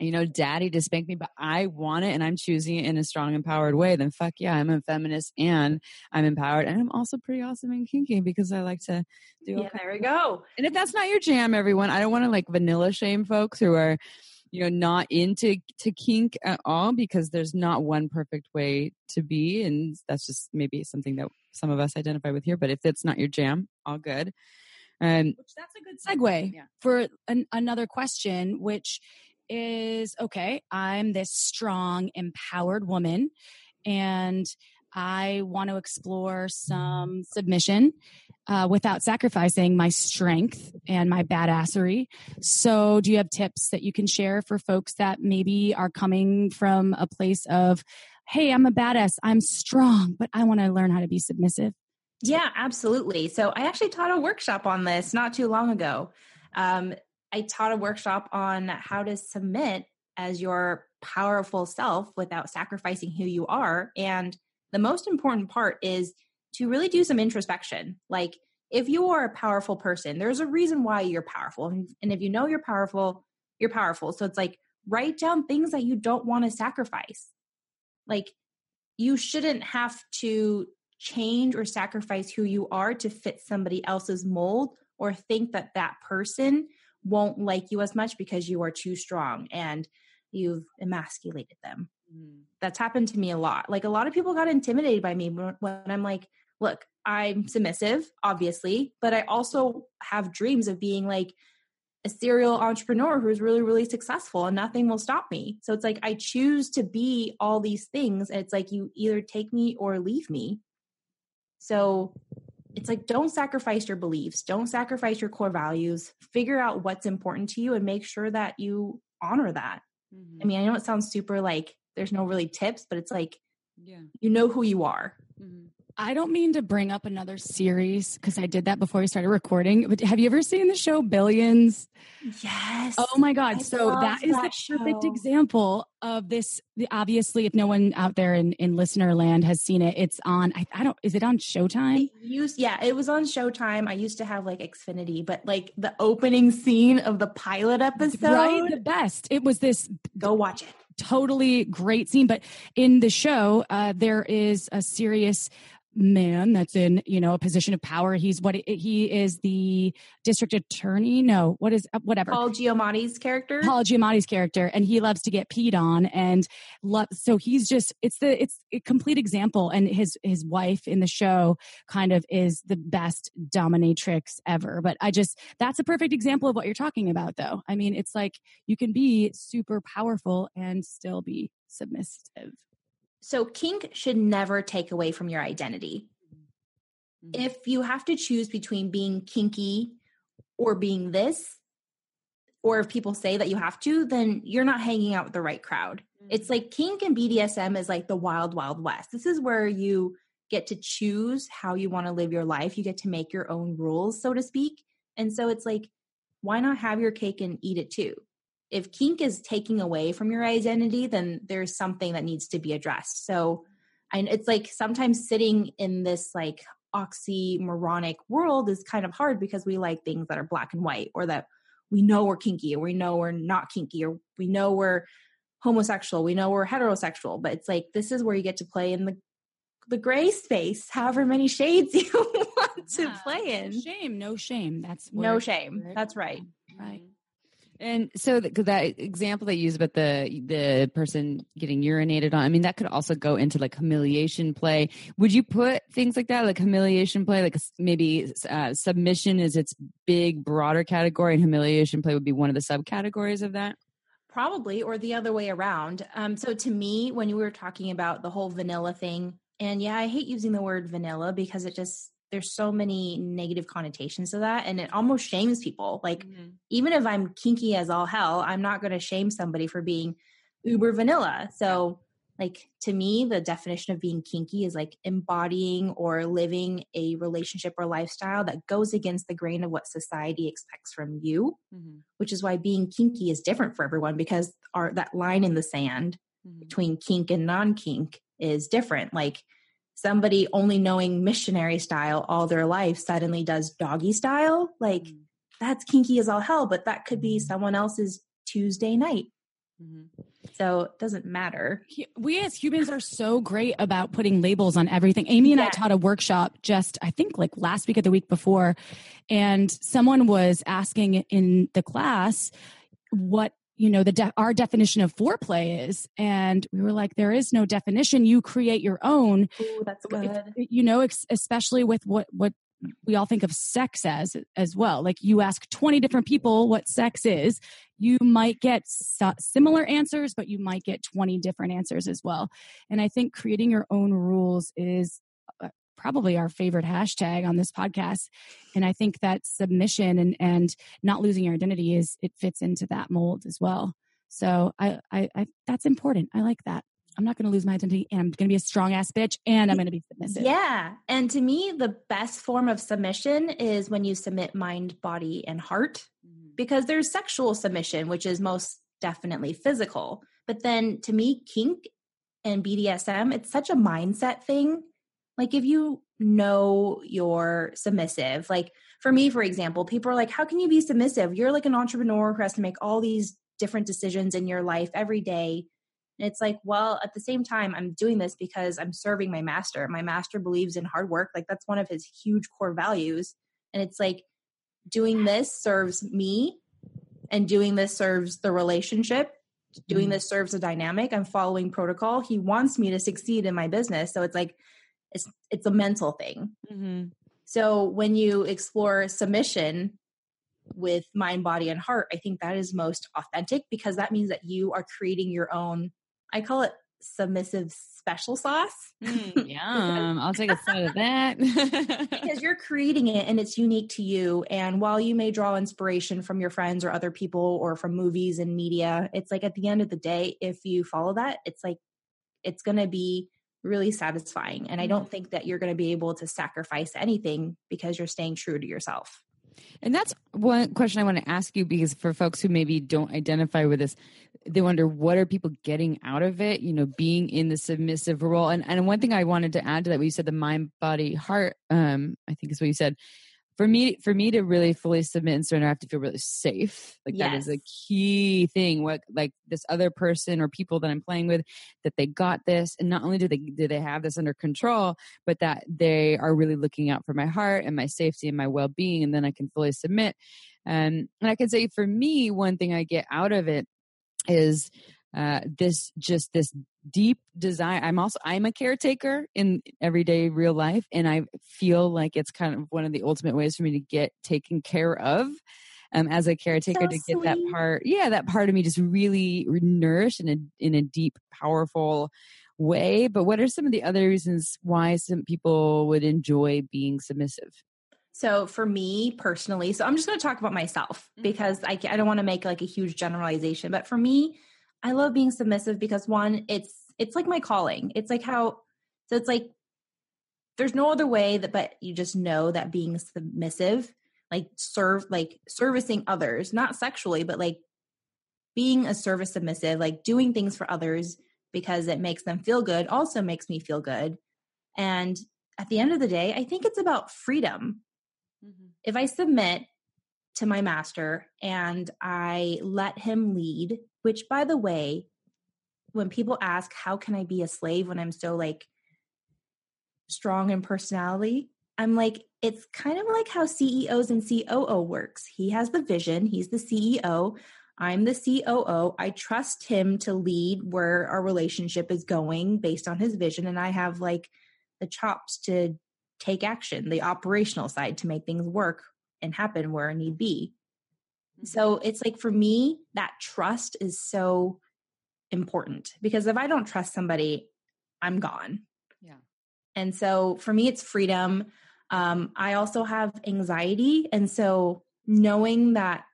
you know daddy to spank me, but I want it and I'm choosing it in a strong, empowered way. Then fuck yeah, I'm a feminist and I'm empowered, and I'm also pretty awesome and kinky because I like to do. Yeah, there we go. and if that's not your jam, everyone, I don't want to like vanilla shame folks who are, you know, not into to kink at all because there's not one perfect way to be, and that's just maybe something that some of us identify with here. But if it's not your jam, all good. Um, Which that's a good segue Yeah. for an, another question, which is okay, I'm this strong, empowered woman, and I want to explore some submission uh, without sacrificing my strength and my badassery. So, do you have tips that you can share for folks that maybe are coming from a place of, hey, I'm a badass, I'm strong, but I want to learn how to be submissive? Yeah, absolutely. So, I actually taught a workshop on this not too long ago. Um, I taught a workshop on how to submit as your powerful self without sacrificing who you are. And the most important part is to really do some introspection. Like, if you are a powerful person, there's a reason why you're powerful. And, if you know you're powerful, you're powerful. So it's like, write down things that you don't want to sacrifice. Like, you shouldn't have to change or sacrifice who you are to fit somebody else's mold or think that that person won't like you as much because you are too strong and you've emasculated them. Mm. That's happened to me a lot. Like a lot of people got intimidated by me when I'm like, look, I'm submissive, obviously, but I also have dreams of being like a serial entrepreneur who's really, really successful and nothing will stop me. So it's like I choose to be all these things. And it's like you either take me or leave me. So it's like don't sacrifice your beliefs. Don't sacrifice your core values. Figure out what's important to you and make sure that you honor that. Mm-hmm. i mean i know it sounds super like there's no really tips but it's like yeah. you know who you are. Mm-hmm. I don't mean to bring up another series because I did that before we started recording. But have you ever seen the show Billions? Yes. Oh my God. I so that is the show. perfect example of this. The, Obviously, if no one out there in, in listener land has seen it, it's on, I, I don't, is it on Showtime? used, yeah, it was on Showtime. I used to have like Xfinity, but like the opening scene of the pilot episode. Right. The best. It was this. Go watch it totally great scene. But in the show, uh, there is a serious man that's in you know a position of power. He's what he is the district attorney. No what is whatever. Paul giamatti's character? Paul giamatti's character and he loves to get peed on and love so he's just it's the it's a complete example and his his wife in the show kind of is the best dominatrix ever. But i just that's a perfect example of what you're talking about though. I mean it's like you can be super powerful and still be submissive so, kink should never take away from your identity. Mm-hmm. If you have to choose between being kinky or being this, or if people say that you have to, then you're not hanging out with the right crowd. Mm-hmm. It's like kink and BDSM is like the wild, wild west. This is where you get to choose how you want to live your life. You get to make your own rules, so to speak. And so it's like, why not have your cake and eat it too? If kink is taking away from your identity, then there's something that needs to be addressed. So, and it's like sometimes sitting in this like oxymoronic world is kind of hard because we like things that are black and white or that we know we're kinky or we know we're not kinky or we know we're homosexual, we know we're heterosexual, but it's like this is where you get to play in the the gray space, however many shades (laughs) you want to play in. Shame, no shame. That's no shame. That's right. Right. And so that example they use about the the person getting urinated on, I mean, that could also go into like humiliation play. Would you put things like that, like humiliation play, like maybe uh, submission is its big, broader category, and humiliation play would be one of the subcategories of that? Probably, or the other way around. Um, so to me, when you were talking about the whole vanilla thing, and yeah, I hate using the word vanilla because it just there's so many negative connotations to that and it almost shames people like mm-hmm. even if i'm kinky as all hell i'm not going to shame somebody for being uber vanilla so like to me the definition of being kinky is like embodying or living a relationship or lifestyle that goes against the grain of what society expects from you mm-hmm. which is why being kinky is different for everyone because our that line in the sand mm-hmm. between kink and non-kink is different like somebody only knowing missionary style all their life suddenly does doggy style like mm-hmm. that's kinky as all hell but that could be mm-hmm. someone else's tuesday night mm-hmm. so it doesn't matter we as humans are so great about putting labels on everything amy and yeah. i taught a workshop just i think like last week or the week before and someone was asking in the class what you know the de- our definition of foreplay is and we were like there is no definition you create your own Ooh, that's good if, you know especially with what what we all think of sex as as well. Like you ask 20 different people what sex is, you might get similar answers, but you might get 20 different answers as well. And I think creating your own rules is probably our favorite hashtag on this podcast. And I think that submission and, and not losing your identity is, it fits into that mold as well. So I, I, I that's important. I like that. I'm not going to lose my identity and I'm going to be a strong ass bitch and I'm going to be submissive. Yeah. And to me, the best form of submission is when you submit mind, body, and heart mm-hmm. because there's sexual submission, which is most definitely physical. But then to me, kink and BDSM, it's such a mindset thing. Like if you know you're submissive, like for me, for example, people are like, how can you be submissive? You're like an entrepreneur who has to make all these different decisions in your life every day and it's like, well, at the same time, I'm doing this because I'm serving my master. My master believes in hard work. Like that's one of his huge core values. And it's like doing this serves me and doing this serves the relationship. Doing mm-hmm. this serves a dynamic. I'm following protocol. He wants me to succeed in my business. So it's like it's it's a mental thing. Mm-hmm. So when you explore submission with mind, body, and heart, I think that is most authentic because that means that you are creating your own I call it submissive special sauce. Mm, (laughs) yum. I'll take a side of that. because (laughs) you're creating it and it's unique to you. And while you may draw inspiration from your friends or other people or from movies and media, it's like at the end of the day, if you follow that, it's like it's going to be really satisfying. And I don't mm. think that you're going to be able to sacrifice anything because you're staying true to yourself. And that's one question I want to ask you because for folks who maybe don't identify with this, they wonder what are people getting out of it, you know, being in the submissive role. And and one thing I wanted to add to that, when you said the mind, body, heart, um, I think is what you said for me for me to really fully submit and surrender i have to feel really safe. Like yes. that is a key thing. What like this other person or people that i'm playing with that they got this and not only do they do they have this under control but that they are really looking out for my heart and my safety and my well-being and then i can fully submit. Um, and i can say for me one thing i get out of it is uh, this just this deep desire i'm also i'm a caretaker in everyday real life and i feel like it's kind of one of the ultimate ways for me to get taken care of um, as a caretaker so to get that part yeah that part of me just really nourished in a in a deep powerful way. But what are some of the other reasons why some people would enjoy being submissive? So for me personally so i'm just going to talk about myself mm-hmm. because I, I don't want to make like a huge generalization but for me I love being submissive because one, it's it's like my calling. It's like how so it's like there's no other way that but you just know that being submissive, like serve like servicing others, not sexually, but like being a service submissive, like doing things for others because it makes them feel good, also makes me feel good. And at the end of the day, I think it's about freedom. Mm-hmm. If I submit to my master and I let him lead which by the way when people ask how can i be a slave when i'm so like strong in personality? I'm like it's kind of like how ceos and coo works. He has the vision he's the ceo i'm the coo i trust him to lead where our relationship is going based on his vision and i have like the chops to take action the operational side to make things work and happen where need be so it's like for me, that trust is so important because if I don't trust somebody, I'm gone. Yeah. And so for me, it's freedom. Um, I also have anxiety. And so knowing that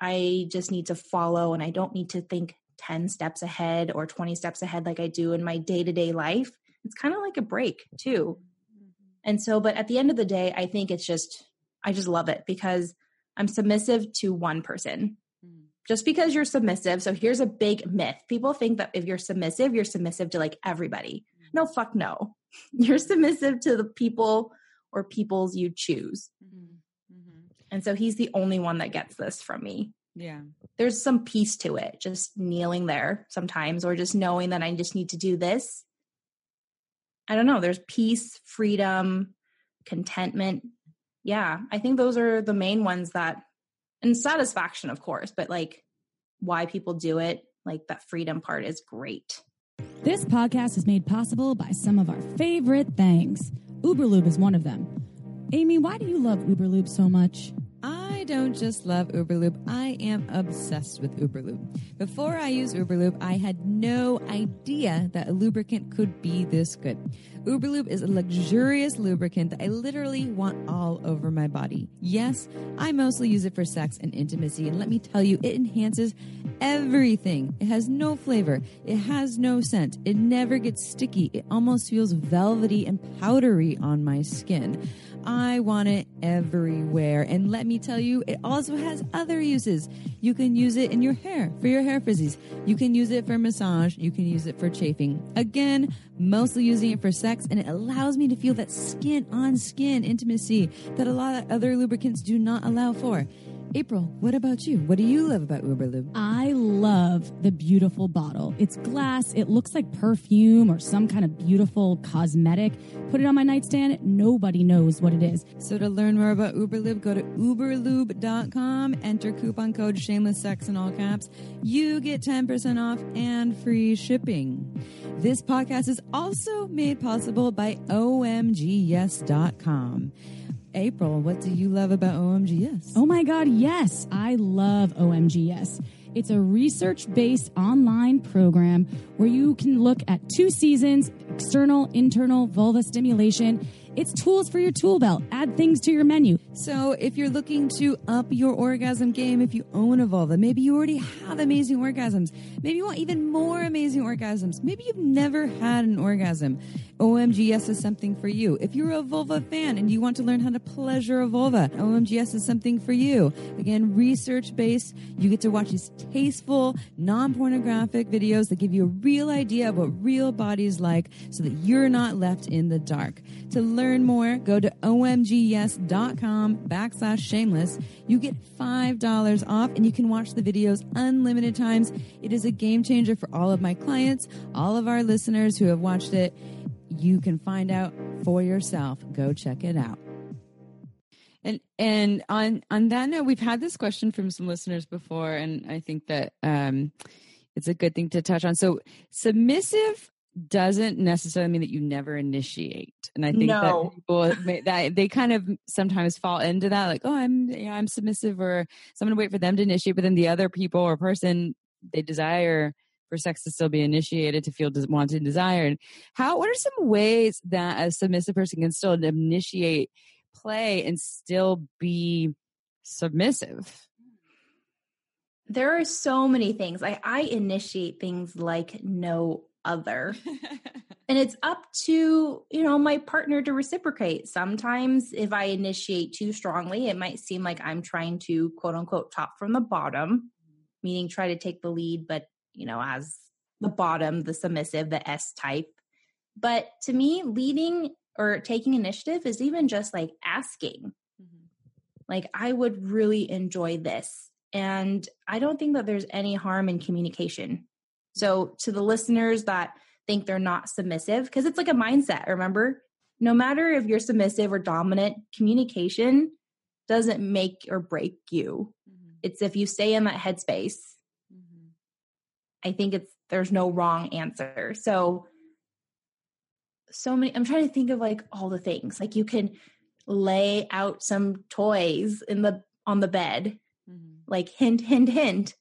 I just need to follow and I don't need to think 10 steps ahead or 20 steps ahead like I do in my day to day life, it's kind of like a break too. Mm-hmm. And so, but at the end of the day, I think it's just, I just love it because I'm submissive to one person. Mm. Just because you're submissive. So here's a big myth. People think that if you're submissive, you're submissive to like everybody. Mm. No, fuck no. (laughs) You're submissive to the people or peoples you choose. Mm-hmm. Mm-hmm. And so he's the only one that gets this from me. Yeah. There's some peace to it, just kneeling there sometimes, or just knowing that I just need to do this. I don't know. There's peace, freedom, contentment, yeah, I think those are the main ones that, and satisfaction, of course, but like why people do it, like that freedom part is great. This podcast is made possible by some of our favorite things. Uberlube is one of them. Amy, why do you love Uberlube so much? Don't just love Uberlube, I am obsessed with Uberlube. Before I used Uberlube, I had no idea that a lubricant could be this good. Uberlube is a luxurious lubricant that I literally want all over my body. Yes, I mostly use it for sex and intimacy, and let me tell you, it enhances everything. It has no flavor, it has no scent, it never gets sticky, it almost feels velvety and powdery on my skin. I want it everywhere. And let me tell you, it also has other uses. You can use it in your hair for your hair frizzies. You can use it for massage. You can use it for chafing. Again, mostly using it for sex, and it allows me to feel that skin on skin intimacy that a lot of other lubricants do not allow for. April, what about you? What do you love about Uberlube? I love the beautiful bottle. It's glass. It looks like perfume or some kind of beautiful cosmetic. Put it on my nightstand. Nobody knows what it is. So to learn more about Uberlube, go to uberlube.com, enter coupon code shameless sex in all caps. You get 10% off and free shipping. This podcast is also made possible by omgyes.com. April, what do you love about OMGyes? Oh my God, yes, I love OMGyes. It's a research based online program where you can look at two seasons external, internal vulva stimulation. It's tools for your tool belt. Add things to your menu. So, if you're looking to up your orgasm game, if you own a vulva, maybe you already have amazing orgasms, maybe you want even more amazing orgasms, maybe you've never had an orgasm. OMGyes is something for you. If you're a vulva fan and you want to learn how to pleasure a vulva, OMGyes is something for you. Again, research based. You get to watch these tasteful, non pornographic videos that give you a real idea of what real bodies like so that you're not left in the dark. To learn more, go to omgyes.com backslash shameless. You get $5 off and you can watch the videos unlimited times. It is a game changer for all of my clients, all of our listeners who have watched it you can find out for yourself. Go check it out. And and on on that note, we've had this question from some listeners before, and I think that um, it's a good thing to touch on. So submissive doesn't necessarily mean that you never initiate, and I think No. that people that they kind of sometimes fall into that, like, oh, I'm you know, I'm submissive, or so I'm going to wait for them to initiate, but then the other people or person they desire for sex to still be initiated to feel wanted and desired. How? What are some ways that a submissive person can still initiate play and still be submissive? There are so many things. I, I initiate things like no other. (laughs) and it's up to, you know, my partner to reciprocate. Sometimes if I initiate too strongly, it might seem like I'm trying to quote unquote top from the bottom, meaning try to take the lead, but you know, as the bottom, the submissive, the S type. But to me, leading or taking initiative is even just like asking mm-hmm. like i would really enjoy this and i don't think that there's any harm in communication so to the listeners that think they're not submissive because it's like a mindset remember? No matter if you're submissive or dominant communication doesn't make or break you. Mm-hmm. It's if you stay in that headspace. Mm-hmm. I think it's there's no wrong answer. So so many i'm trying to think of like all the things. Like you can lay out some toys in the on the bed. Mm-hmm. Like hint hint hint.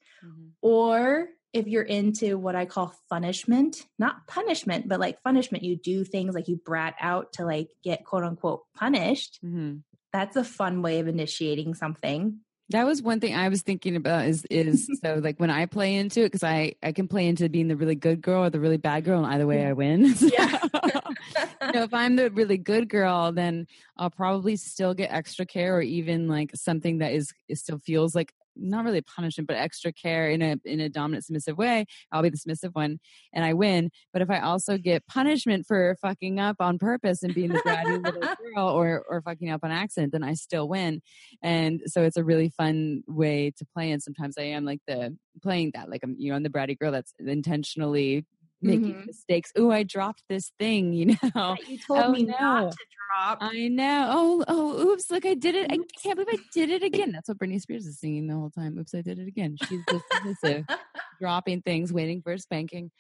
Or if you're into what i call punishment not punishment but like punishment you do things like you brat out to like get quote unquote punished Mhm. that's a fun way of initiating something That was one thing I was thinking about is is (laughs) so like when I play into it because I I can play into being the really good girl or the really bad girl and either way I win. (laughs) So, Yeah. you know, if I'm the really good girl, then I'll probably still get extra care or even like something that is still feels like not really punishment but extra care in a in a dominant submissive way. I'll be the submissive one and I win. But if I also get punishment for fucking up on purpose and being the bratty little (laughs) girl or or fucking up on accident, then I still win and so it's a really fun way to play and sometimes i am like the playing that like i'm you know i'm the bratty girl that's intentionally making Mhm. mistakes. Oh, I dropped this thing, (laughs) you know. That you told Oh, me no. not to drop. I know. Oh, oh, oops! Look, I did it. I can't believe I did it again. That's what Britney Spears is singing the whole time. Oops, I did it again. She's just (laughs) dropping things, waiting for a spanking.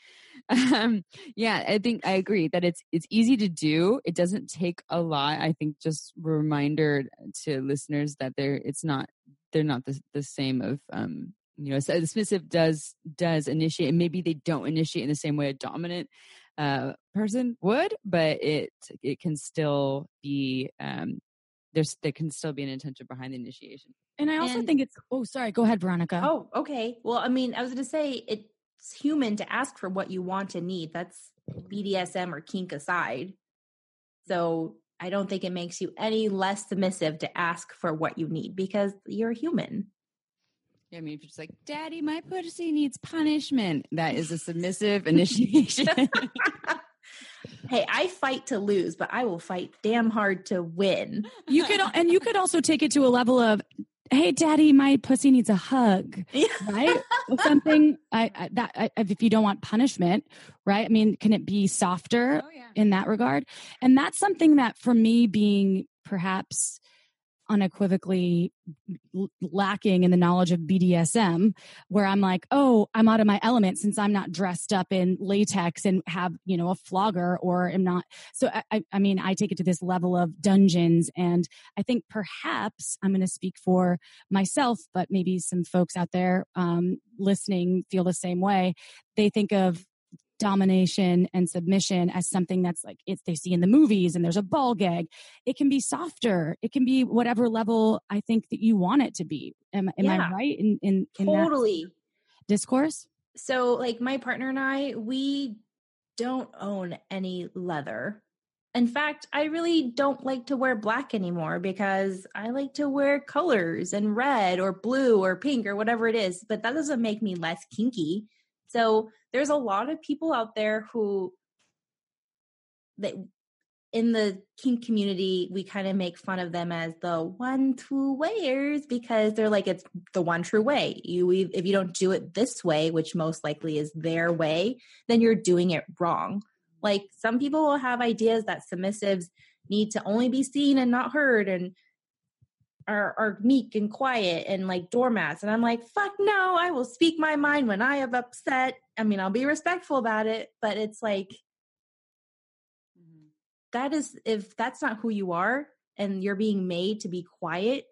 Um, yeah, I think I agree that it's it's easy to do. It doesn't take a lot. I think just reminder to listeners that they're it's not they're not the the same of um you know so the submissive does does initiate and maybe they don't initiate in the same way a dominant uh person would but it it can still be um there's there can still be an intention behind the initiation And I also And- think it's. Oh, sorry. Go ahead, Veronica. Oh, okay. Well, I mean, I was going to say it's human to ask for what you want and need. That's BDSM or kink aside. So I don't think it makes you any less submissive to ask for what you need because you're human. I mean if you're just like daddy my pussy needs punishment that is a submissive (laughs) initiation (laughs) hey, I fight to lose, but I will fight damn hard to win. You could, and you could also take it to a level of, "Hey, Daddy, my pussy needs a hug." right? Something I, I that I, if you don't want punishment, right? I mean, can it be softer oh yeah in that regard? And that's something that for me being perhaps unequivocally lacking in the knowledge of BDSM where I'm like, "Oh, I'm out of my element since I'm not dressed up in latex and have, you know, a flogger or am not." So I I, I mean, I take it to this level of dungeons and I think perhaps I'm going to speak for myself, but maybe some folks out there um, listening feel the same way. They think of domination and submission as something that's like it's they see in the movies and there's a ball gag. It can be softer. It can be whatever level I think that you want it to be. Am, am Yeah. I right in in, in that Totally. discourse? So, like, my partner and I, we don't own any leather. In fact, I really don't like to wear black anymore because I like to wear colors and red or blue or pink or whatever it is, but that doesn't make me less kinky. So, there's a lot of people out there who that in the kink community, we kind of make fun of them as the one true wayers because they're like it's the one true way. You if you don't do it this way, which most likely is their way, then you're doing it wrong. Like some people will have ideas that submissives need to only be seen and not heard and are, are meek and quiet and like doormats. And I'm like, fuck no, I will speak my mind when I have upset. I mean, I'll be respectful about it, but it's like that is if that's not who you are and you're being made to be quiet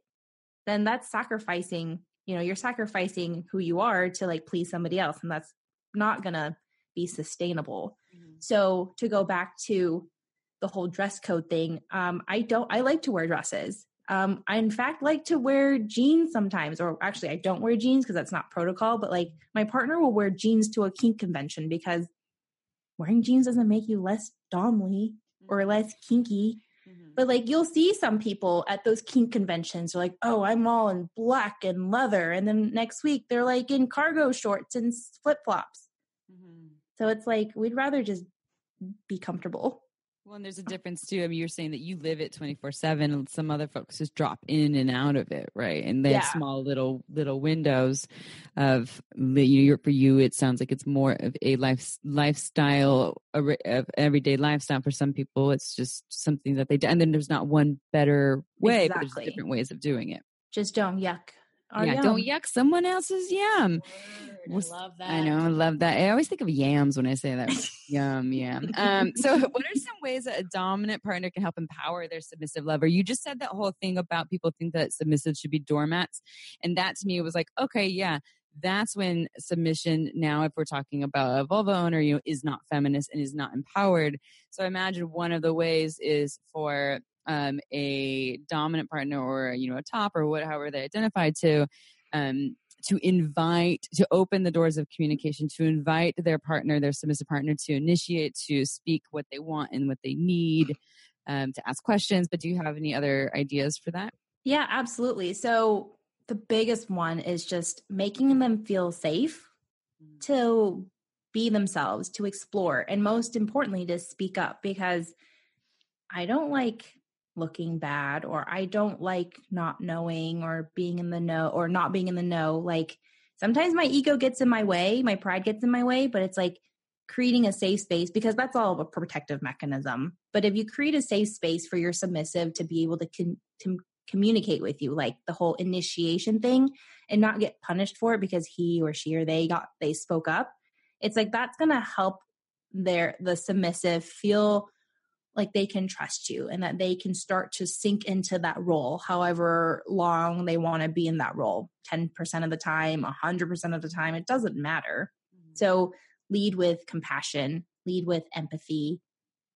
then that's sacrificing you know you're sacrificing who you are to like please somebody else and that's not gonna be sustainable so to go back to the whole dress code thing um i don't i like to wear dresses um i in fact like to wear jeans sometimes or actually i don't wear jeans because that's not protocol but like my partner will wear jeans to a kink convention because wearing jeans doesn't make you less domly or mm-hmm. less kinky. Mm-hmm. But like you'll see some people at those kink conventions, they're like, oh, I'm all in black and leather. And then next week they're like in cargo shorts and flip flops. Mm-hmm. So it's like we'd rather just be comfortable. Well, and there's a difference too. I mean, you're saying that you live it 24 seven, and some other folks just drop in and out of it, right? And they have small little little windows of you. know, For you, it sounds like it's more of a life lifestyle a of everyday lifestyle. For some people, it's just something that they do, and then there's not one better way, but there's different ways of doing it. Just don't yuck. Our yeah, yum. don't yuck someone else's yum. Was- love that. I know, I love that. I always think of yams when I say that. Yum, yam. Um, so, (laughs) what are some ways that a dominant partner can help empower their submissive lover? You just said that whole thing about people think that submissive should be doormats, and that to me was like, okay, yeah, that's when submission. Now, if we're talking about a vulva owner, you know, is not feminist and is not empowered. So, I imagine one of the ways is for um, a dominant partner or you know a top or what, however they identify to. Um, to invite to open the doors of communication to invite their partner their submissive partner to initiate to speak what they want and what they need um, to ask questions but do you have any other ideas for that Yeah, absolutely. So the biggest one is just making them feel safe to be themselves, to explore, and most importantly, to speak up because I don't like looking bad or I don't like not knowing or being in the know or not being in the know. Like sometimes my ego gets in my way, my pride gets in my way, but it's like creating a safe space because that's all a protective mechanism. But if you create a safe space for your submissive to be able to, con- to communicate with you, like the whole initiation thing, and not get punished for it because he or she or they got they spoke up, it's like that's going to help their the submissive feel like they can trust you and that they can start to sink into that role however long they want to be in that role 10% of the time 100% of the time it doesn't matter mm-hmm. so lead with compassion lead with empathy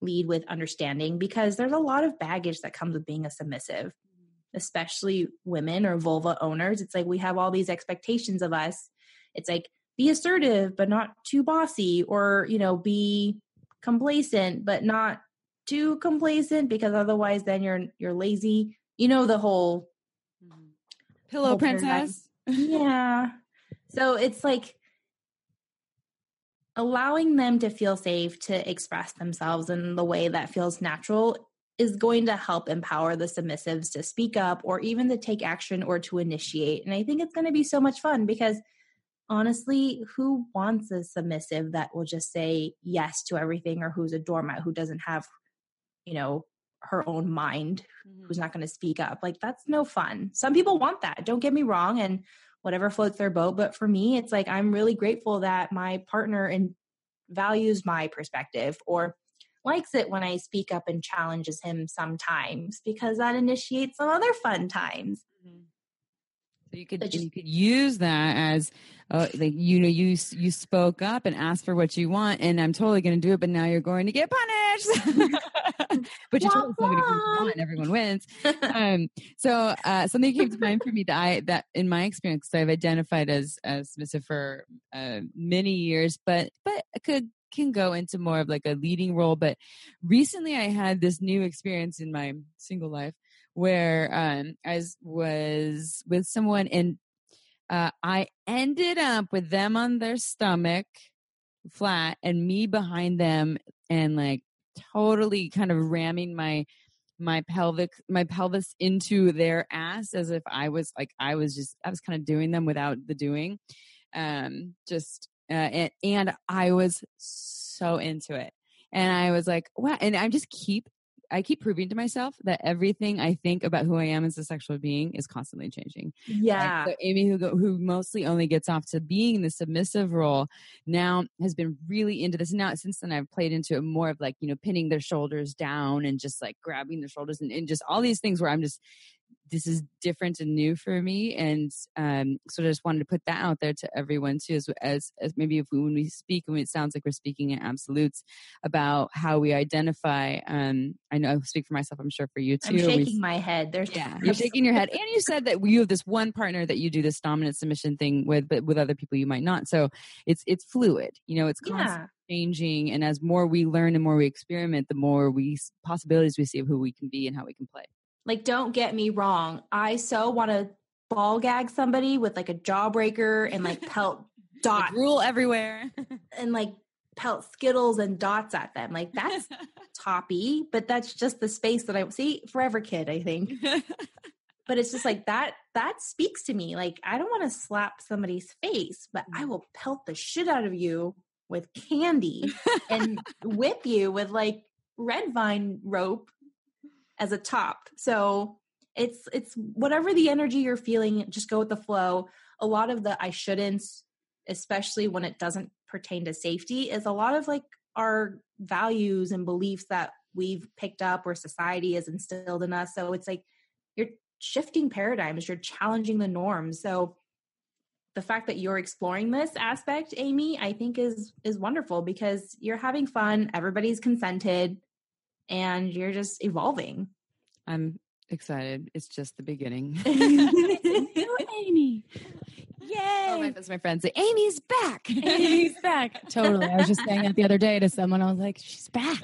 lead with understanding because there's a lot of baggage that comes with being a submissive mm-hmm. especially women or vulva owners it's like we have all these expectations of us it's like be assertive but not too bossy or you know be complacent but not too complacent because otherwise then you're you're lazy. You know the whole mm-hmm. pillow whole princess. yeah. So it's like allowing them to feel safe to express themselves in the way that feels natural is going to help empower the submissives to speak up or even to take action or to initiate. And I think it's going to be so much fun because honestly, who wants a submissive that will just say yes to everything or who's a doormat who doesn't have you know, her own mind mm-hmm. who's not going to speak up. Like that's no fun. Some people want that. Don't get me wrong and whatever floats their boat, but for me it's like I'm really grateful that my partner and values my perspective or likes it when I speak up and challenges him sometimes because that initiates some other fun times. Mm-hmm. So you could just, you could use that as uh, like you know you you spoke up and asked for what you want, and I'm totally going to do it, but now you're going to get punished. (laughs) but you told somebody what you want, and everyone wins. (laughs) Um, so uh, something came to mind for me that I that in my experience I've identified as as submissive for uh, many years, but but could can go into more of like a leading role. But recently, I had this new experience in my single life where um, I was with someone and uh, I ended up with them on their stomach flat and me behind them and like totally kind of ramming my my pelvic my pelvis into their ass as if I was like I was just I was kind of doing them without the doing um just uh, and, and I was so into it. And I was like wow and I just keep I keep proving to myself that everything I think about who I am as a sexual being is constantly changing. Yeah. so Amy, who go, who mostly only gets off to being the submissive role, now has been really into this. Now since then, I've played into it more of like you know pinning their shoulders down and just like grabbing their shoulders and, and just all these things where I'm just this is different and new for me and um, so i just wanted to put that out there to everyone too as, as, as maybe if we, when we speak and it sounds like we're speaking in absolutes about how we identify um, i know i speak for myself i'm sure for you too i'm shaking we, my head there's yeah (laughs) you're shaking your head (laughs) and you said that you have this one partner that you do this dominant submission thing with but with other people you might not so it's it's fluid you know it's constantly yeah. changing and as more we learn and more we experiment the more we possibilities we see of who we can be and how we can play like, don't get me wrong. I so want to ball gag somebody with like a jawbreaker and like pelt (laughs) dots. Rule everywhere. (laughs) and like pelt skittles and dots at them. Like that's (laughs) toppy, but that's just the space that I see forever kid, I think. but it's just like that that speaks to me. Like I don't want to slap somebody's face, but I mm. will pelt the shit out of you with candy and whip you with like red vine rope as a top. So it's it's whatever the energy you're feeling, just go with the flow. A lot of the I shouldn'ts, especially when it doesn't pertain to safety, is a lot of like our values and beliefs that we've picked up or society has instilled in us. So it's like you're shifting paradigms, you're challenging the norms. So the fact that you're exploring this aspect, Amy, I think is is wonderful because you're having fun, everybody's consented, and you're just evolving. I'm excited. It's just the beginning. (laughs) (laughs) Amy. Yay! Oh, my, that's my friends say, Amy's back. (laughs) Amy's back. totally. I was just saying that the other day to someone. I was like, she's back.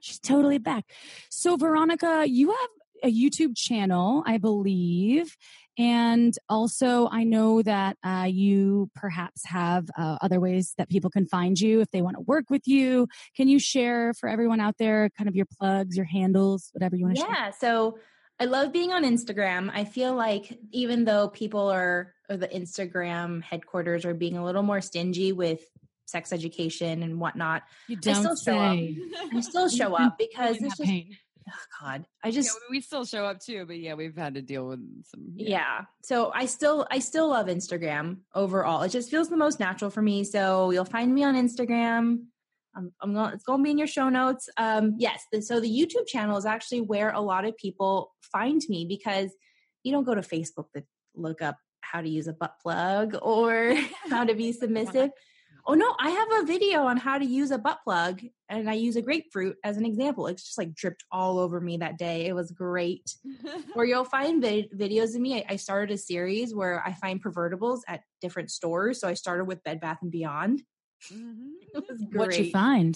She's totally back. So, Veronica, you have a YouTube channel, I believe. And also, I know that uh, you perhaps have uh, other ways that people can find you if they want to work with you. Can you share for everyone out there kind of your plugs, your handles, whatever you want to yeah, share? Yeah. So I love being on Instagram. I feel like even though people are, or the Instagram headquarters are being a little more stingy with sex education and whatnot. You I still show up. I still (laughs) show up because it's just pain. Oh God. I Yeah, just we still show up too, but yeah, we've had to deal with some. yeah. So I still I still love Instagram overall. It just feels the most natural for me. So you'll find me on Instagram. I'm, I'm going. It's going to be in your show notes. Um, yes. So the YouTube channel is actually where a lot of people find me because you don't go to Facebook to look up how to use a butt plug or (laughs) how to be (laughs) submissive. Oh no, I have a video on how to use a butt plug, and I use a grapefruit as an example. It's just like dripped all over me that day. It was great (laughs) or you'll find vid- videos of me. I, I started a series where I find pervertibles at different stores. So I started with Bed Bath and Beyond. Mhm. (laughs) It. What you find?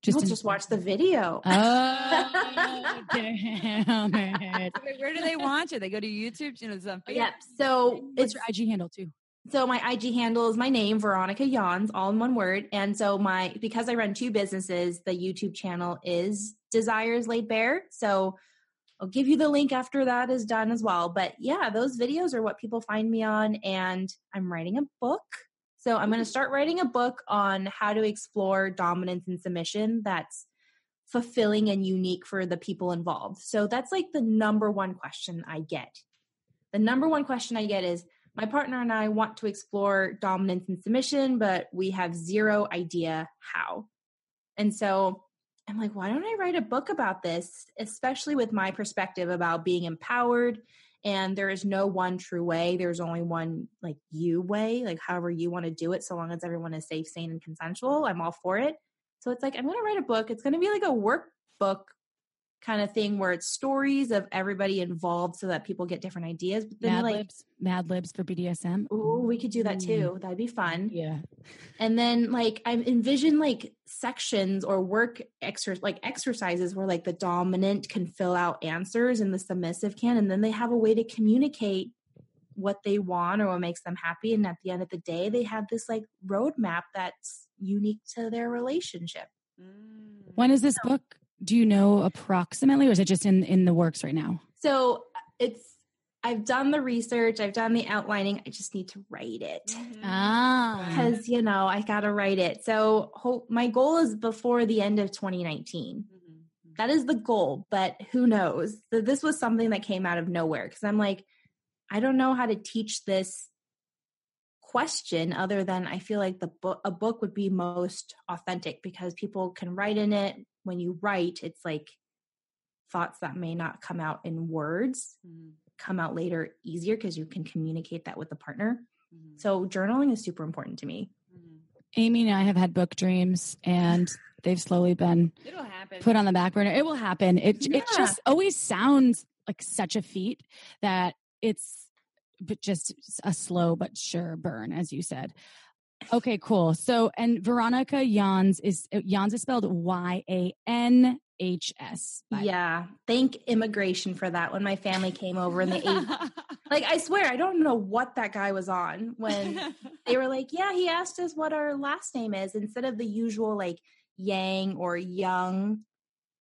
Just, in- just watch the video. Oh, (laughs) damn it. Where do they watch it? They go to YouTube. You know, it's on Facebook. yep. So What's it's your IG handle too? So my IG handle is my name, Veronica Yanhs, all in one word. And so my because I run two businesses, the YouTube channel is Desires Laid Bare. So I'll give you the link after that is done as well. But yeah, those videos are what people find me on. And I'm writing a book. So I'm going to start writing a book on how to explore dominance and submission that's fulfilling and unique for the people involved. So that's like the number one question I get. The number one question I get is my partner and I want to explore dominance and submission, but we have zero idea how. And so I'm like, why don't I write a book about this, especially with my perspective about being empowered and there is no one true way. There's only one like you way, like however you want to do it, so long as everyone is safe, sane, and consensual. I'm all for it. So it's like, I'm going to write a book. It's going to be like a workbook kind of thing where it's stories of everybody involved so that people get different ideas. But then Mad like, Libs. Mad Libs for BDSM. ooh, we could do that Mm. too. That'd be fun. Yeah. And then like I envision like sections or work exer- like exercises where like the dominant can fill out answers and the submissive can, and then they have a way to communicate what they want or what makes them happy. And at the end of the day, they have this like roadmap that's unique to their relationship. Mm. When is this book? Do you know approximately, or is it just in in the works right now? So it's I've done the research, I've done the outlining. I just need to write it. Mm-hmm. Ah, Because you know I gotta write it. So hope my goal is before the end of 2019. Mhm. that is the goal but who knows so this was something that came out of nowhere because i'm like i don't know how to teach this question other than i feel like the book a book would be most authentic because people can write in it when you write it's like thoughts that may not come out in words Mhm. come out later easier because you can communicate that with the partner Mhm. so journaling is super important to me Mhm. Amy and I have had book dreams, and (sighs) they've slowly been It'll happen. put on the back burner. It will happen. It it just always sounds like such a feat that it's but just a slow but sure burn, as you said. Okay, cool. So, and Veronica Yanhs is uh, Yanhs is spelled Y A N H S. yeah thank immigration for that when my family came over in the 80s like i swear i don't know what that guy was on when (laughs) they were like yeah he asked us what our last name is instead of the usual like yang or young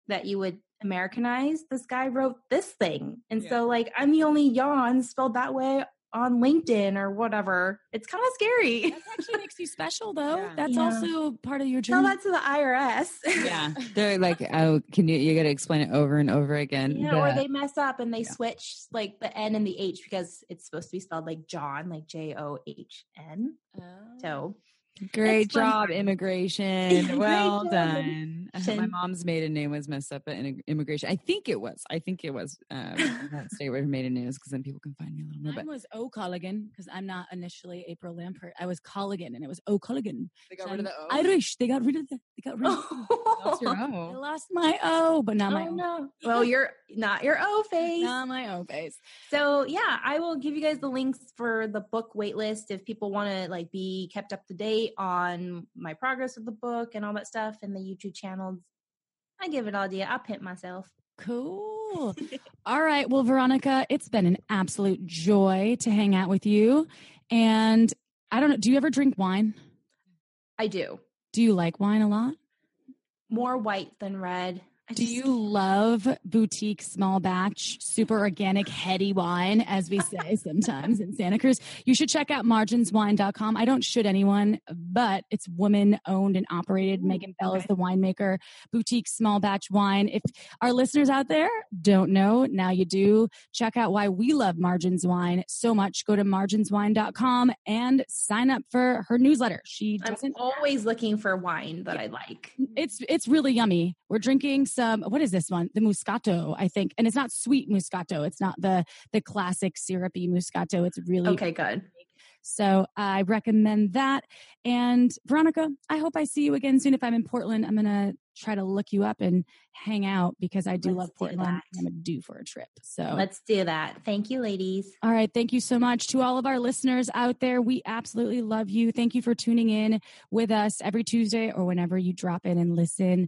that you would americanize this guy wrote this thing and Yeah. so like i'm the only yawn spelled that way on linkedin or whatever it's kind of scary That actually makes you special, (laughs) though. Yeah. That's Yeah. also part of your tell journey. that to the irs yeah, (laughs) they're like, oh, can you? You got to explain it over and over again. Yeah, or The- they mess up and they Yeah. switch like the N and the H because it's supposed to be spelled like John, like J O H N. Oh. So Great It's fun. job, immigration. (laughs) Well job, done. I thought My mom's maiden name was messed up at in- immigration. I think it was. I think it was. Um, I won't say what her maiden name is because then people can find me a little more. Mine But was O'Culligan because I'm not initially April Lampert. I was Culligan and it was O'Culligan. they So got rid of the O. Irish. They got rid of the. They got (laughs) rid of. That's your I O. lost my O, but not my oh O. no. Well, you're not your O face. Not my O face. So yeah, I will give you guys the links for the book waitlist if people want to like be kept up to date on my progress with the book and all that stuff and the YouTube channels. I give it all to you. I'll pimp myself. Cool. (laughs) All right. Well, Veronica, it's been an absolute joy to hang out with you. And I don't know. Do you ever drink wine? I do. Do you like wine a lot? More white than red. Do you love boutique small batch, super organic, heady wine, as we say (laughs) sometimes in Santa Cruz? You should check out marginswine.com. I don't should anyone, but it's woman owned and operated. Megan Bell is the winemaker, boutique small batch wine. If our listeners out there don't know, now you do. Check out why we love Margins Wine so much. Go to marginswine.com and sign up for her newsletter. She I'm always looking for wine that I like. it's it's really yummy. We're drinking some Um, what is this one? The Moscato, I think. And it's not sweet Moscato. It's not the the classic syrupy Moscato. It's really Okay, good. so I recommend that. And Veronica, I hope I see you again soon. If I'm in Portland, I'm gonna try to look you up and hang out because I do Let's love Portland. and I'm due for a trip. So Let's do that. Thank you, ladies. all right. Thank you so much to all of our listeners out there. We absolutely love you. Thank you for tuning in with us every Tuesday or whenever you drop in and listen.